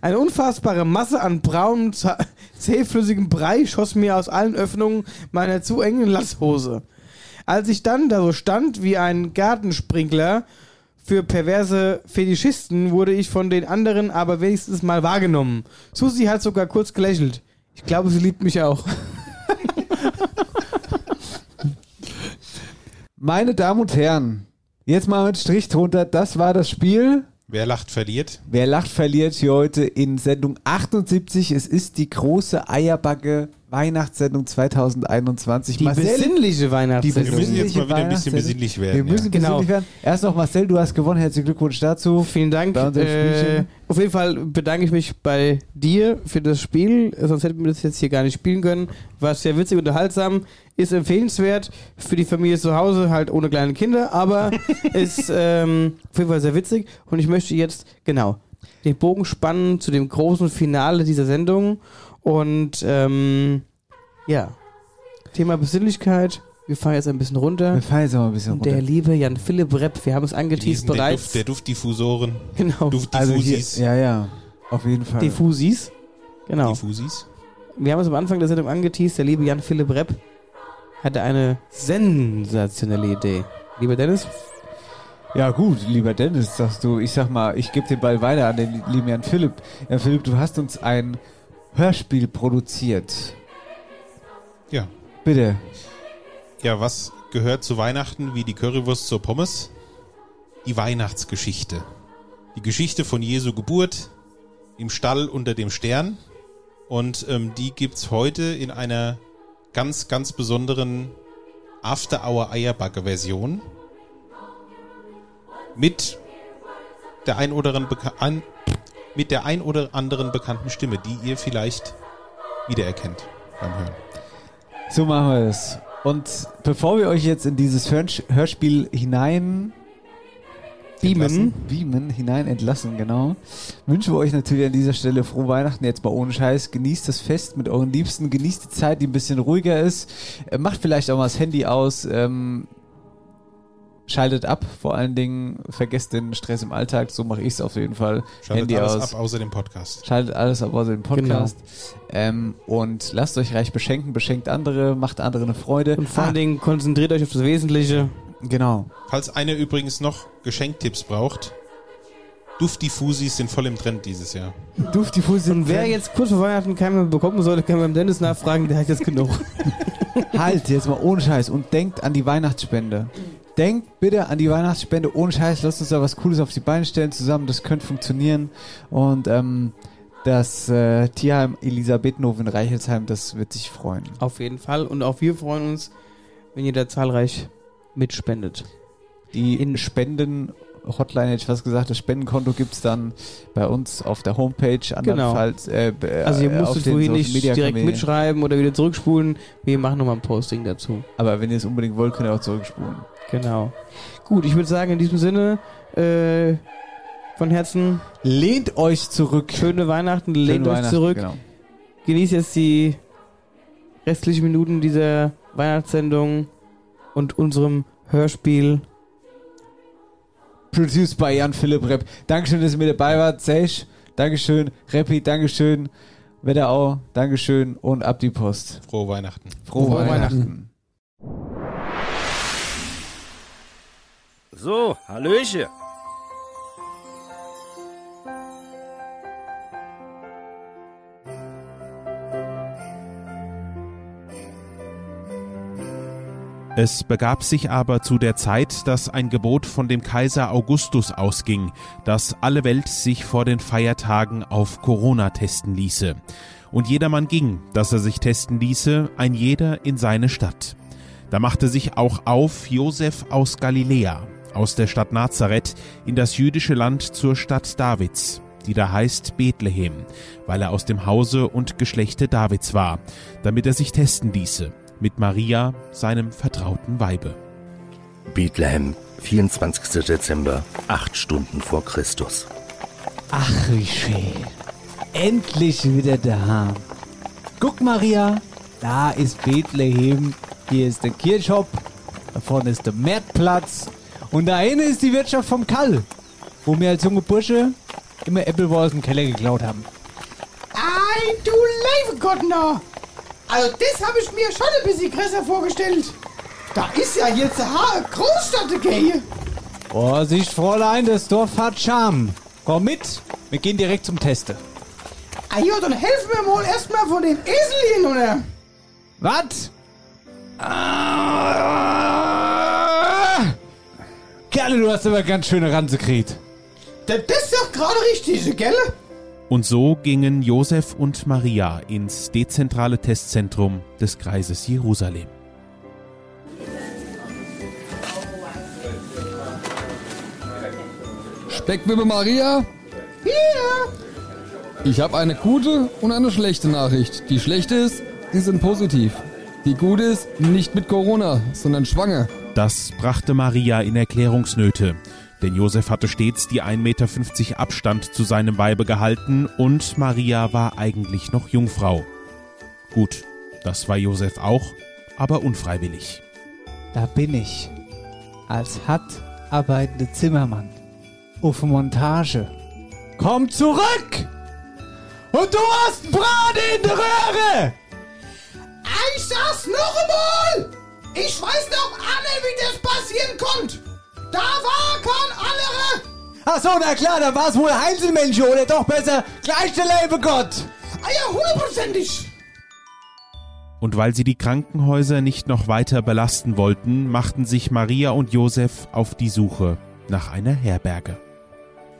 Eine unfassbare Masse an braunem, zähflüssigem Brei schoss mir aus allen Öffnungen meiner zu engen Lasshose. Als ich dann da so stand wie ein Gartensprinkler für perverse Fetischisten, wurde ich von den anderen aber wenigstens mal wahrgenommen. Susi hat sogar kurz gelächelt. Ich glaube, sie liebt mich auch. Meine Damen und Herren, jetzt mal mit Strich drunter. Das war das Spiel. Wer lacht, verliert. Wer lacht, verliert hier heute in Sendung 78. Es ist die große Eierbacke Weihnachtssendung 2021. Die besinnliche die Weihnachtssendung. Wir müssen jetzt mal wieder ein bisschen besinnlich werden. Wir müssen ja. Genau. besinnlich werden. Erst noch Marcel, du hast gewonnen. Herzlichen Glückwunsch dazu. Vielen Dank. Äh, auf jeden Fall bedanke ich mich bei dir für das Spiel. Sonst hätten wir das jetzt hier gar nicht spielen können. War sehr witzig, unterhaltsam, ist empfehlenswert für die Familie zu Hause, halt ohne kleine Kinder, aber ist ähm, auf jeden Fall sehr witzig. Und ich möchte jetzt, genau, den Bogen spannen zu dem großen Finale dieser Sendung. Und ähm, ja, Thema Besinnlichkeit. Wir fahren jetzt ein bisschen runter. Wir fahren jetzt mal ein bisschen Und der runter. liebe Jan Philipp Repp, wir haben es angeteased bereits. Duft, der Duftdiffusoren, genau. Also hier, Duftdiffusis. ja, ja, auf jeden Fall. Diffusis. Genau. Diffusis. Wir haben es am Anfang der Sendung angeteased. Der liebe Jan Philipp Repp hatte eine sensationelle Idee. Lieber Dennis, Ja gut, lieber Dennis, sagst du. Ich sag mal, ich gebe den Ball weiter an den lieben Herrn Philipp. Herr Philipp, du hast uns ein Hörspiel produziert. Ja. Bitte. Ja, was gehört zu Weihnachten wie die Currywurst zur Pommes? Die Weihnachtsgeschichte. Die Geschichte von Jesu Geburt im Stall unter dem Stern. Und ähm, die gibt's heute in einer ganz, ganz besonderen After-Hour-Eierbacke-Version. Mit der ein oder anderen an, mit der ein oder anderen bekannten Stimme, die ihr vielleicht wiedererkennt beim Hören. So machen wir es. Und bevor wir euch jetzt in dieses Hörspiel hinein beamen, beamen, hinein entlassen, genau, wünschen wir euch natürlich an dieser Stelle frohe Weihnachten, jetzt mal ohne Scheiß. Genießt das Fest mit euren Liebsten, genießt die Zeit, die ein bisschen ruhiger ist. Äh, macht vielleicht auch mal das Handy aus. Ähm, Schaltet ab, vor allen Dingen vergesst den Stress im Alltag, so mache ich es auf jeden Fall. Schaltet Handy alles aus. ab, außer dem Podcast. Schaltet alles ab außer dem Podcast. Ähm, und lasst euch reich beschenken, beschenkt andere, macht andere eine Freude. Und vor allen Dingen konzentriert euch auf das Wesentliche. Genau. Falls einer übrigens noch Geschenktipps braucht, Duftdiffusis sind voll im Trend dieses Jahr. Duftdiffusi Und wer jetzt kurz vor Weihnachten keinen mehr bekommen sollte, kann beim Dennis nachfragen, der hat jetzt genug. Halt, jetzt mal ohne Scheiß und denkt an die Weihnachtsspende. Denkt bitte an die Weihnachtsspende ohne Scheiß. Lasst uns da was Cooles auf die Beine stellen zusammen. Das könnte funktionieren. Und ähm, das äh, Tierheim Elisabethenhof in Reichelsheim, das wird sich freuen. Auf jeden Fall. Und auch wir freuen uns, wenn ihr da zahlreich mitspendet. Die in Spenden Hotline hätte ich fast gesagt, das Spendenkonto gibt's dann bei uns auf der Homepage, andernfalls äh, b- Also ihr äh, den vorhin nicht Media direkt Kanälen. mitschreiben oder wieder zurückspulen. Wir machen nochmal ein Posting dazu. Aber wenn ihr es unbedingt wollt, könnt ihr auch zurückspulen. Genau. Gut, ich würde sagen, in diesem Sinne, äh, von Herzen. Lehnt euch zurück. Schöne Weihnachten, lehnt euch Weihnachten, zurück. genau. Genießt jetzt die restlichen Minuten dieser Weihnachtssendung und unserem Hörspiel. Produced by Jan Philipp Repp. Dankeschön, dass ihr mit dabei wart. Sesh, Dankeschön. Reppi, Dankeschön. Wetterau, Dankeschön. Und ab die Post. Frohe Weihnachten. Frohe, Frohe Weihnachten. So, Hallöche. Es begab sich aber zu der Zeit, dass ein Gebot von dem Kaiser Augustus ausging, dass alle Welt sich vor den Feiertagen auf Corona testen ließe. Und jedermann ging, dass er sich testen ließe, ein jeder in seine Stadt. Da machte sich auch auf Josef aus Galiläa, aus der Stadt Nazareth, in das jüdische Land zur Stadt Davids, die da heißt Bethlehem, weil er aus dem Hause und Geschlechte Davids war, damit er sich testen ließe, mit Maria, seinem vertrauten Weibe. Bethlehem, 24. Dezember, acht Stunden vor Christus. Ach, wie schön. Endlich wieder da. Guck, Maria, da ist Bethlehem. Hier ist der Kirchhof. Da vorne ist der Marktplatz. Und da hinten ist die Wirtschaft vom Kall, wo wir als junge Bursche immer Apple aus dem Keller geklaut haben. Ei, du liebe Gott, na. Also, das habe ich mir schon ein bisschen größer vorgestellt. Da ist ja jetzt eine Großstadt, gell? Vorsicht, Fräulein, das Dorf hat Charme. Komm mit, wir gehen direkt zum Teste. Ah ja, dann helfen wir mal erstmal von den Eselchen, oder? Was? Ah! Kerle, du hast aber ganz schöne Ranze gekriegt. Das ist doch gerade richtig, gell? Und so gingen Josef und Maria ins dezentrale Testzentrum des Kreises Jerusalem. Speckwippe Maria, Hier. ich habe eine gute und eine schlechte Nachricht. Die schlechte ist, sie sind positiv. Die gute ist, nicht mit Corona, sondern schwanger. Das brachte Maria in Erklärungsnöte, denn Josef hatte stets die 1,50 Meter Abstand zu seinem Weibe gehalten und Maria war eigentlich noch Jungfrau. Gut, das war Josef auch, aber unfreiwillig. Da bin ich. Als hart arbeitender Zimmermann. Auf Montage. Komm zurück! Und du hast Braten in der Röhre! Ich sag's noch einmal. Ich weiß noch alle, wie das passieren konnte. Da war kein anderer. Ach so, na klar, dann war es wohl Heinzelmensch oder doch besser gleich der liebe Gott. Ah ja, hundertprozentig. Und weil sie die Krankenhäuser nicht noch weiter belasten wollten, machten sich Maria und Josef auf die Suche nach einer Herberge.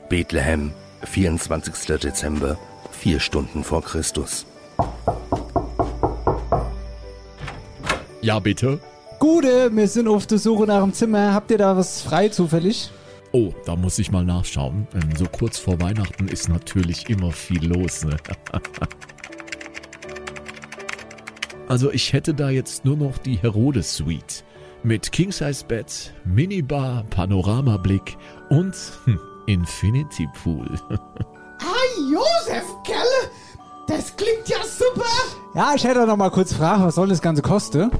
Bethlehem, 24. Dezember, vier Stunden vor Christus. Ja, bitte. Gute, wir sind auf der Suche nach dem Zimmer. Habt ihr da was frei zufällig? Oh, da muss ich mal nachschauen. Ähm, So kurz vor Weihnachten ist natürlich immer viel los. Ne? Also ich hätte da jetzt nur noch die Herodes Suite mit King-Size-Bett, Minibar, Panoramablick und hm, Infinity Pool. Ah, Josef, Kerle. Das klingt ja super. Ja, ich hätte noch mal kurz fragen, was soll das Ganze kosten?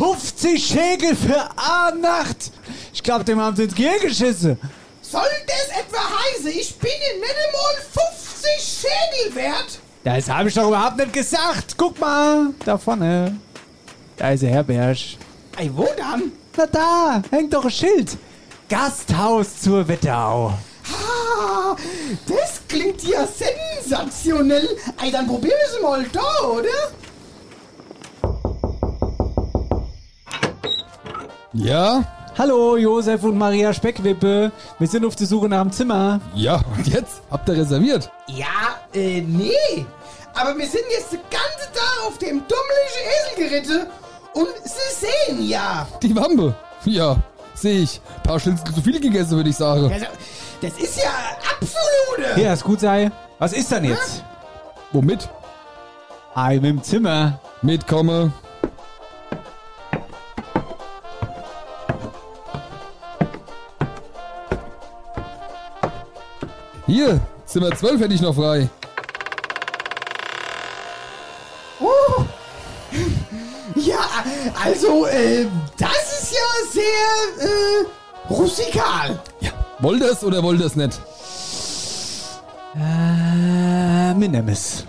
50 Schägel für eine Nacht! Ich glaube, dem haben sie ins Gehirn geschissen. Soll das etwa heißen, ich bin in einmal 50 Schädel wert? Das habe ich doch überhaupt nicht gesagt. Guck mal, da vorne. Da ist der Herberg. Ey, wo dann? Na da, hängt doch ein Schild. Gasthaus zur Wetterau. Ah, das klingt ja sensationell. Ey, dann probieren wir es mal da, oder? Ja? Hallo, Josef und Maria Speckwippe. Wir sind auf der Suche nach dem Zimmer. Ja, und jetzt? Habt ihr reserviert? Ja, äh, nee. Aber wir sind jetzt den ganzen Tag auf dem dummlichen Esel geritten. Und Sie sehen ja. Die Wampe. Ja, sehe ich. Paar Schnitzel zu viel gegessen, würde ich sagen. Also, das ist ja absolute. Ja, ist gut sei. Was ist denn jetzt? Womit? Mit dem Zimmer. Mitkomme. Hier, Zimmer 12 hätte ich noch frei. Oh. Ja, also, äh, das ist ja sehr, äh, rustikal. Wollt ihr es oder wollt ihr es nicht? Äh, Minemis.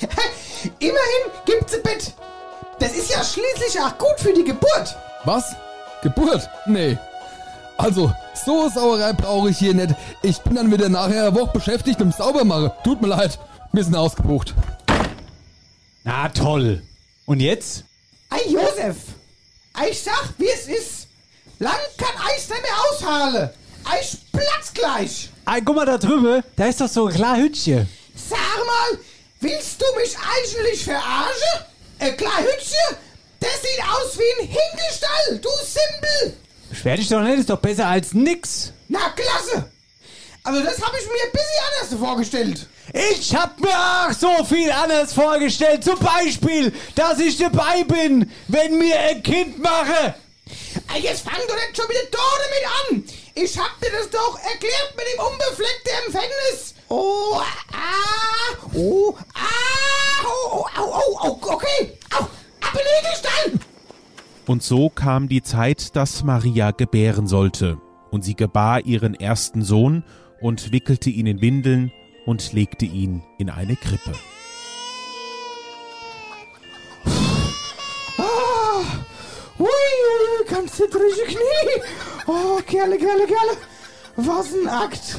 Immerhin gibt's ein Bett. Das ist ja schließlich auch gut für die Geburt. Was? Geburt? Nee. Also, so Sauerei brauche ich hier nicht. Ich bin dann wieder nachher eine Woche beschäftigt dem Saubermachen. Tut mir leid. Wir sind ausgebucht. Na toll. Und jetzt? Ei, Josef. Ich sag, wie es ist. Lang kann Eis nicht mehr aushalten. Eis platzt gleich. Ei, guck mal da drüben. Da ist doch so ein klar Hütchen. Sag mal, willst du mich eigentlich verarschen? Ein klar Hütchen? Das sieht aus wie ein Hinkelstall, du Simpel. Beschwer dich doch nicht, ist doch besser als nix. Na, klasse. Also das habe ich mir ein bisschen anders vorgestellt. Ich hab mir auch so viel anders vorgestellt. Zum Beispiel, dass ich dabei bin, wenn mir ein Kind mache. Jetzt fang doch nicht schon wieder da damit an. Ich hab dir das doch erklärt mit dem unbefleckten Empfängnis. Oh, ah, oh, ah, oh, oh, oh, oh, okay. Au, ab in den Hinkelstall. Und so kam die Zeit, dass Maria gebären sollte. Und sie gebar ihren ersten Sohn und wickelte ihn in Windeln und legte ihn in eine Krippe. Ah, ui, ui, ganz zittrige Knie. Oh, Kerle, Kerle, Kerle. Was ein Akt.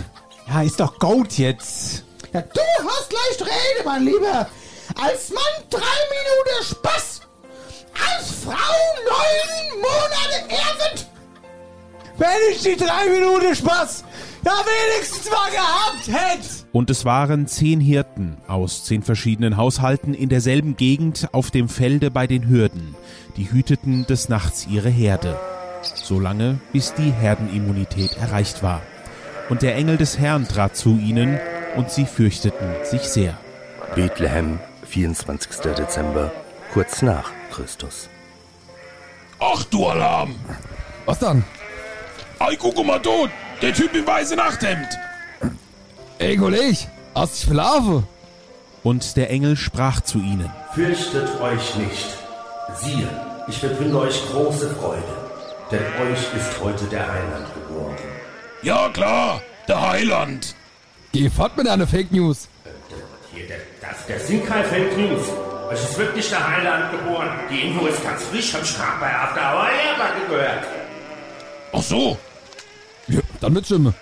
Ja, ist doch gut jetzt. Ja, du hast leicht Rede, mein Lieber. Als Mann drei Minuten Spaß. Als Frau neun Monate Ehrwert. Wenn ich die drei Minuten Spaß ja wenigstens mal gehabt hätte. Und es waren zehn Hirten aus zehn verschiedenen Haushalten in derselben Gegend auf dem Felde bei den Hürden. Die hüteten des Nachts ihre Herde. Solange, bis die Herdenimmunität erreicht war. Und der Engel des Herrn trat zu ihnen, und sie fürchteten sich sehr. Bethlehem, 24. Dezember, kurz nach Christus. Ach du Alarm! Was dann? Ei, guck mal dort! Der Typ im weißen Nachthemd! Ey, Kollege, hast dich verlaufen? Und der Engel sprach zu ihnen. Fürchtet euch nicht. Siehe, ich verbringe euch große Freude, denn euch ist heute der Heiland geboren. Ja klar, der Heiland! Geh fort mit deiner Fake News. Hier, das, das sind keine Fake News. Es ist wirklich der Heiland geboren. Die Info ist ganz frisch, hab ich gerade bei After Hour Airbag gehört. Ach so. Ja, dann mit Stimme.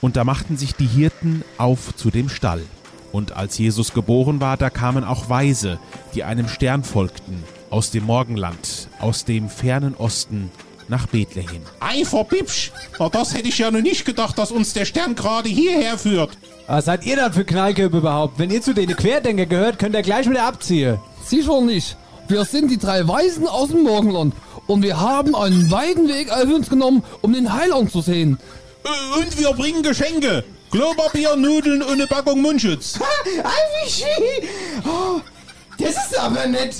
Und da machten sich die Hirten auf zu dem Stall. Und als Jesus geboren war, da kamen auch Weise, die einem Stern folgten, aus dem Morgenland, aus dem fernen Osten nach Bethlehem. Ei, verbibsch. Na, das hätte ich ja noch nicht gedacht, dass uns der Stern gerade hierher führt. Was seid ihr dann für Knallköpfe überhaupt? Wenn ihr zu den Querdenker gehört, könnt ihr gleich wieder abziehen. Sicher nicht. Wir sind die drei Weisen aus dem Morgenland. Und wir haben einen weiten Weg auf uns genommen, um den Heiland zu sehen. Äh, Und wir bringen Geschenke. Klopapier, Nudeln und eine Packung Mundschutz. Ei, wie schön. Oh, das ist aber nett.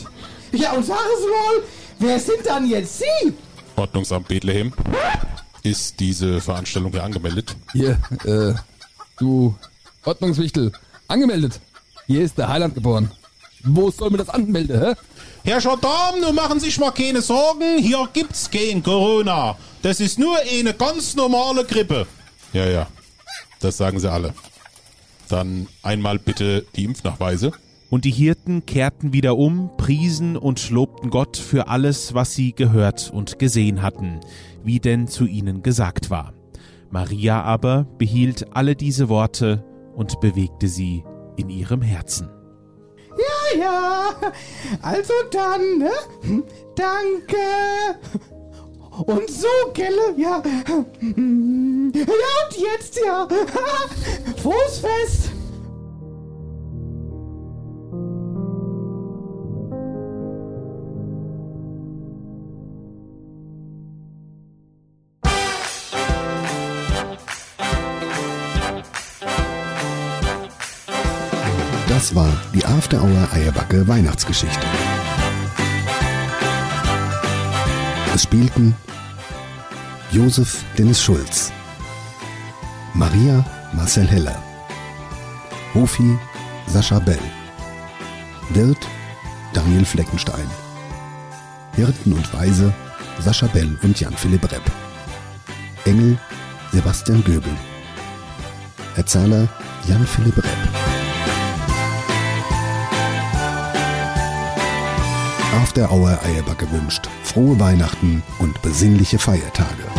Ja, und sag es mal, wer sind dann jetzt Sie? Ordnungsamt Bethlehem. Ist diese Veranstaltung hier angemeldet? Hier, äh, du Ordnungswichtel, angemeldet. Hier ist der Heiland geboren. Wo soll man das anmelden, hä? Herr Gendarm, nun machen Sie sich mal keine Sorgen. Hier gibt's kein Corona. Das ist nur eine ganz normale Grippe. Ja, ja. Das sagen sie alle. Dann einmal bitte die Impfnachweise. Und die Hirten kehrten wieder um, priesen und lobten Gott für alles, was sie gehört und gesehen hatten, wie denn zu ihnen gesagt war. Maria aber behielt alle diese Worte und bewegte sie in ihrem Herzen. Ja, ja. Also dann, ne? Danke. Und so, Gelle, ja. Ja, und jetzt, ja. Fußfest. Das war die After Hour Eierbacke Weihnachtsgeschichte. Es spielten Josef Dennis Schulz, Maria Marcel Heller, Hofi Sascha Bell, Wirt Daniel Fleckenstein, Hirten und Weise Sascha Bell und Jan-Philipp Repp, Engel Sebastian Göbel, Erzähler Jan-Philipp Repp. After Hour Eierbacke wünscht frohe Weihnachten und besinnliche Feiertage.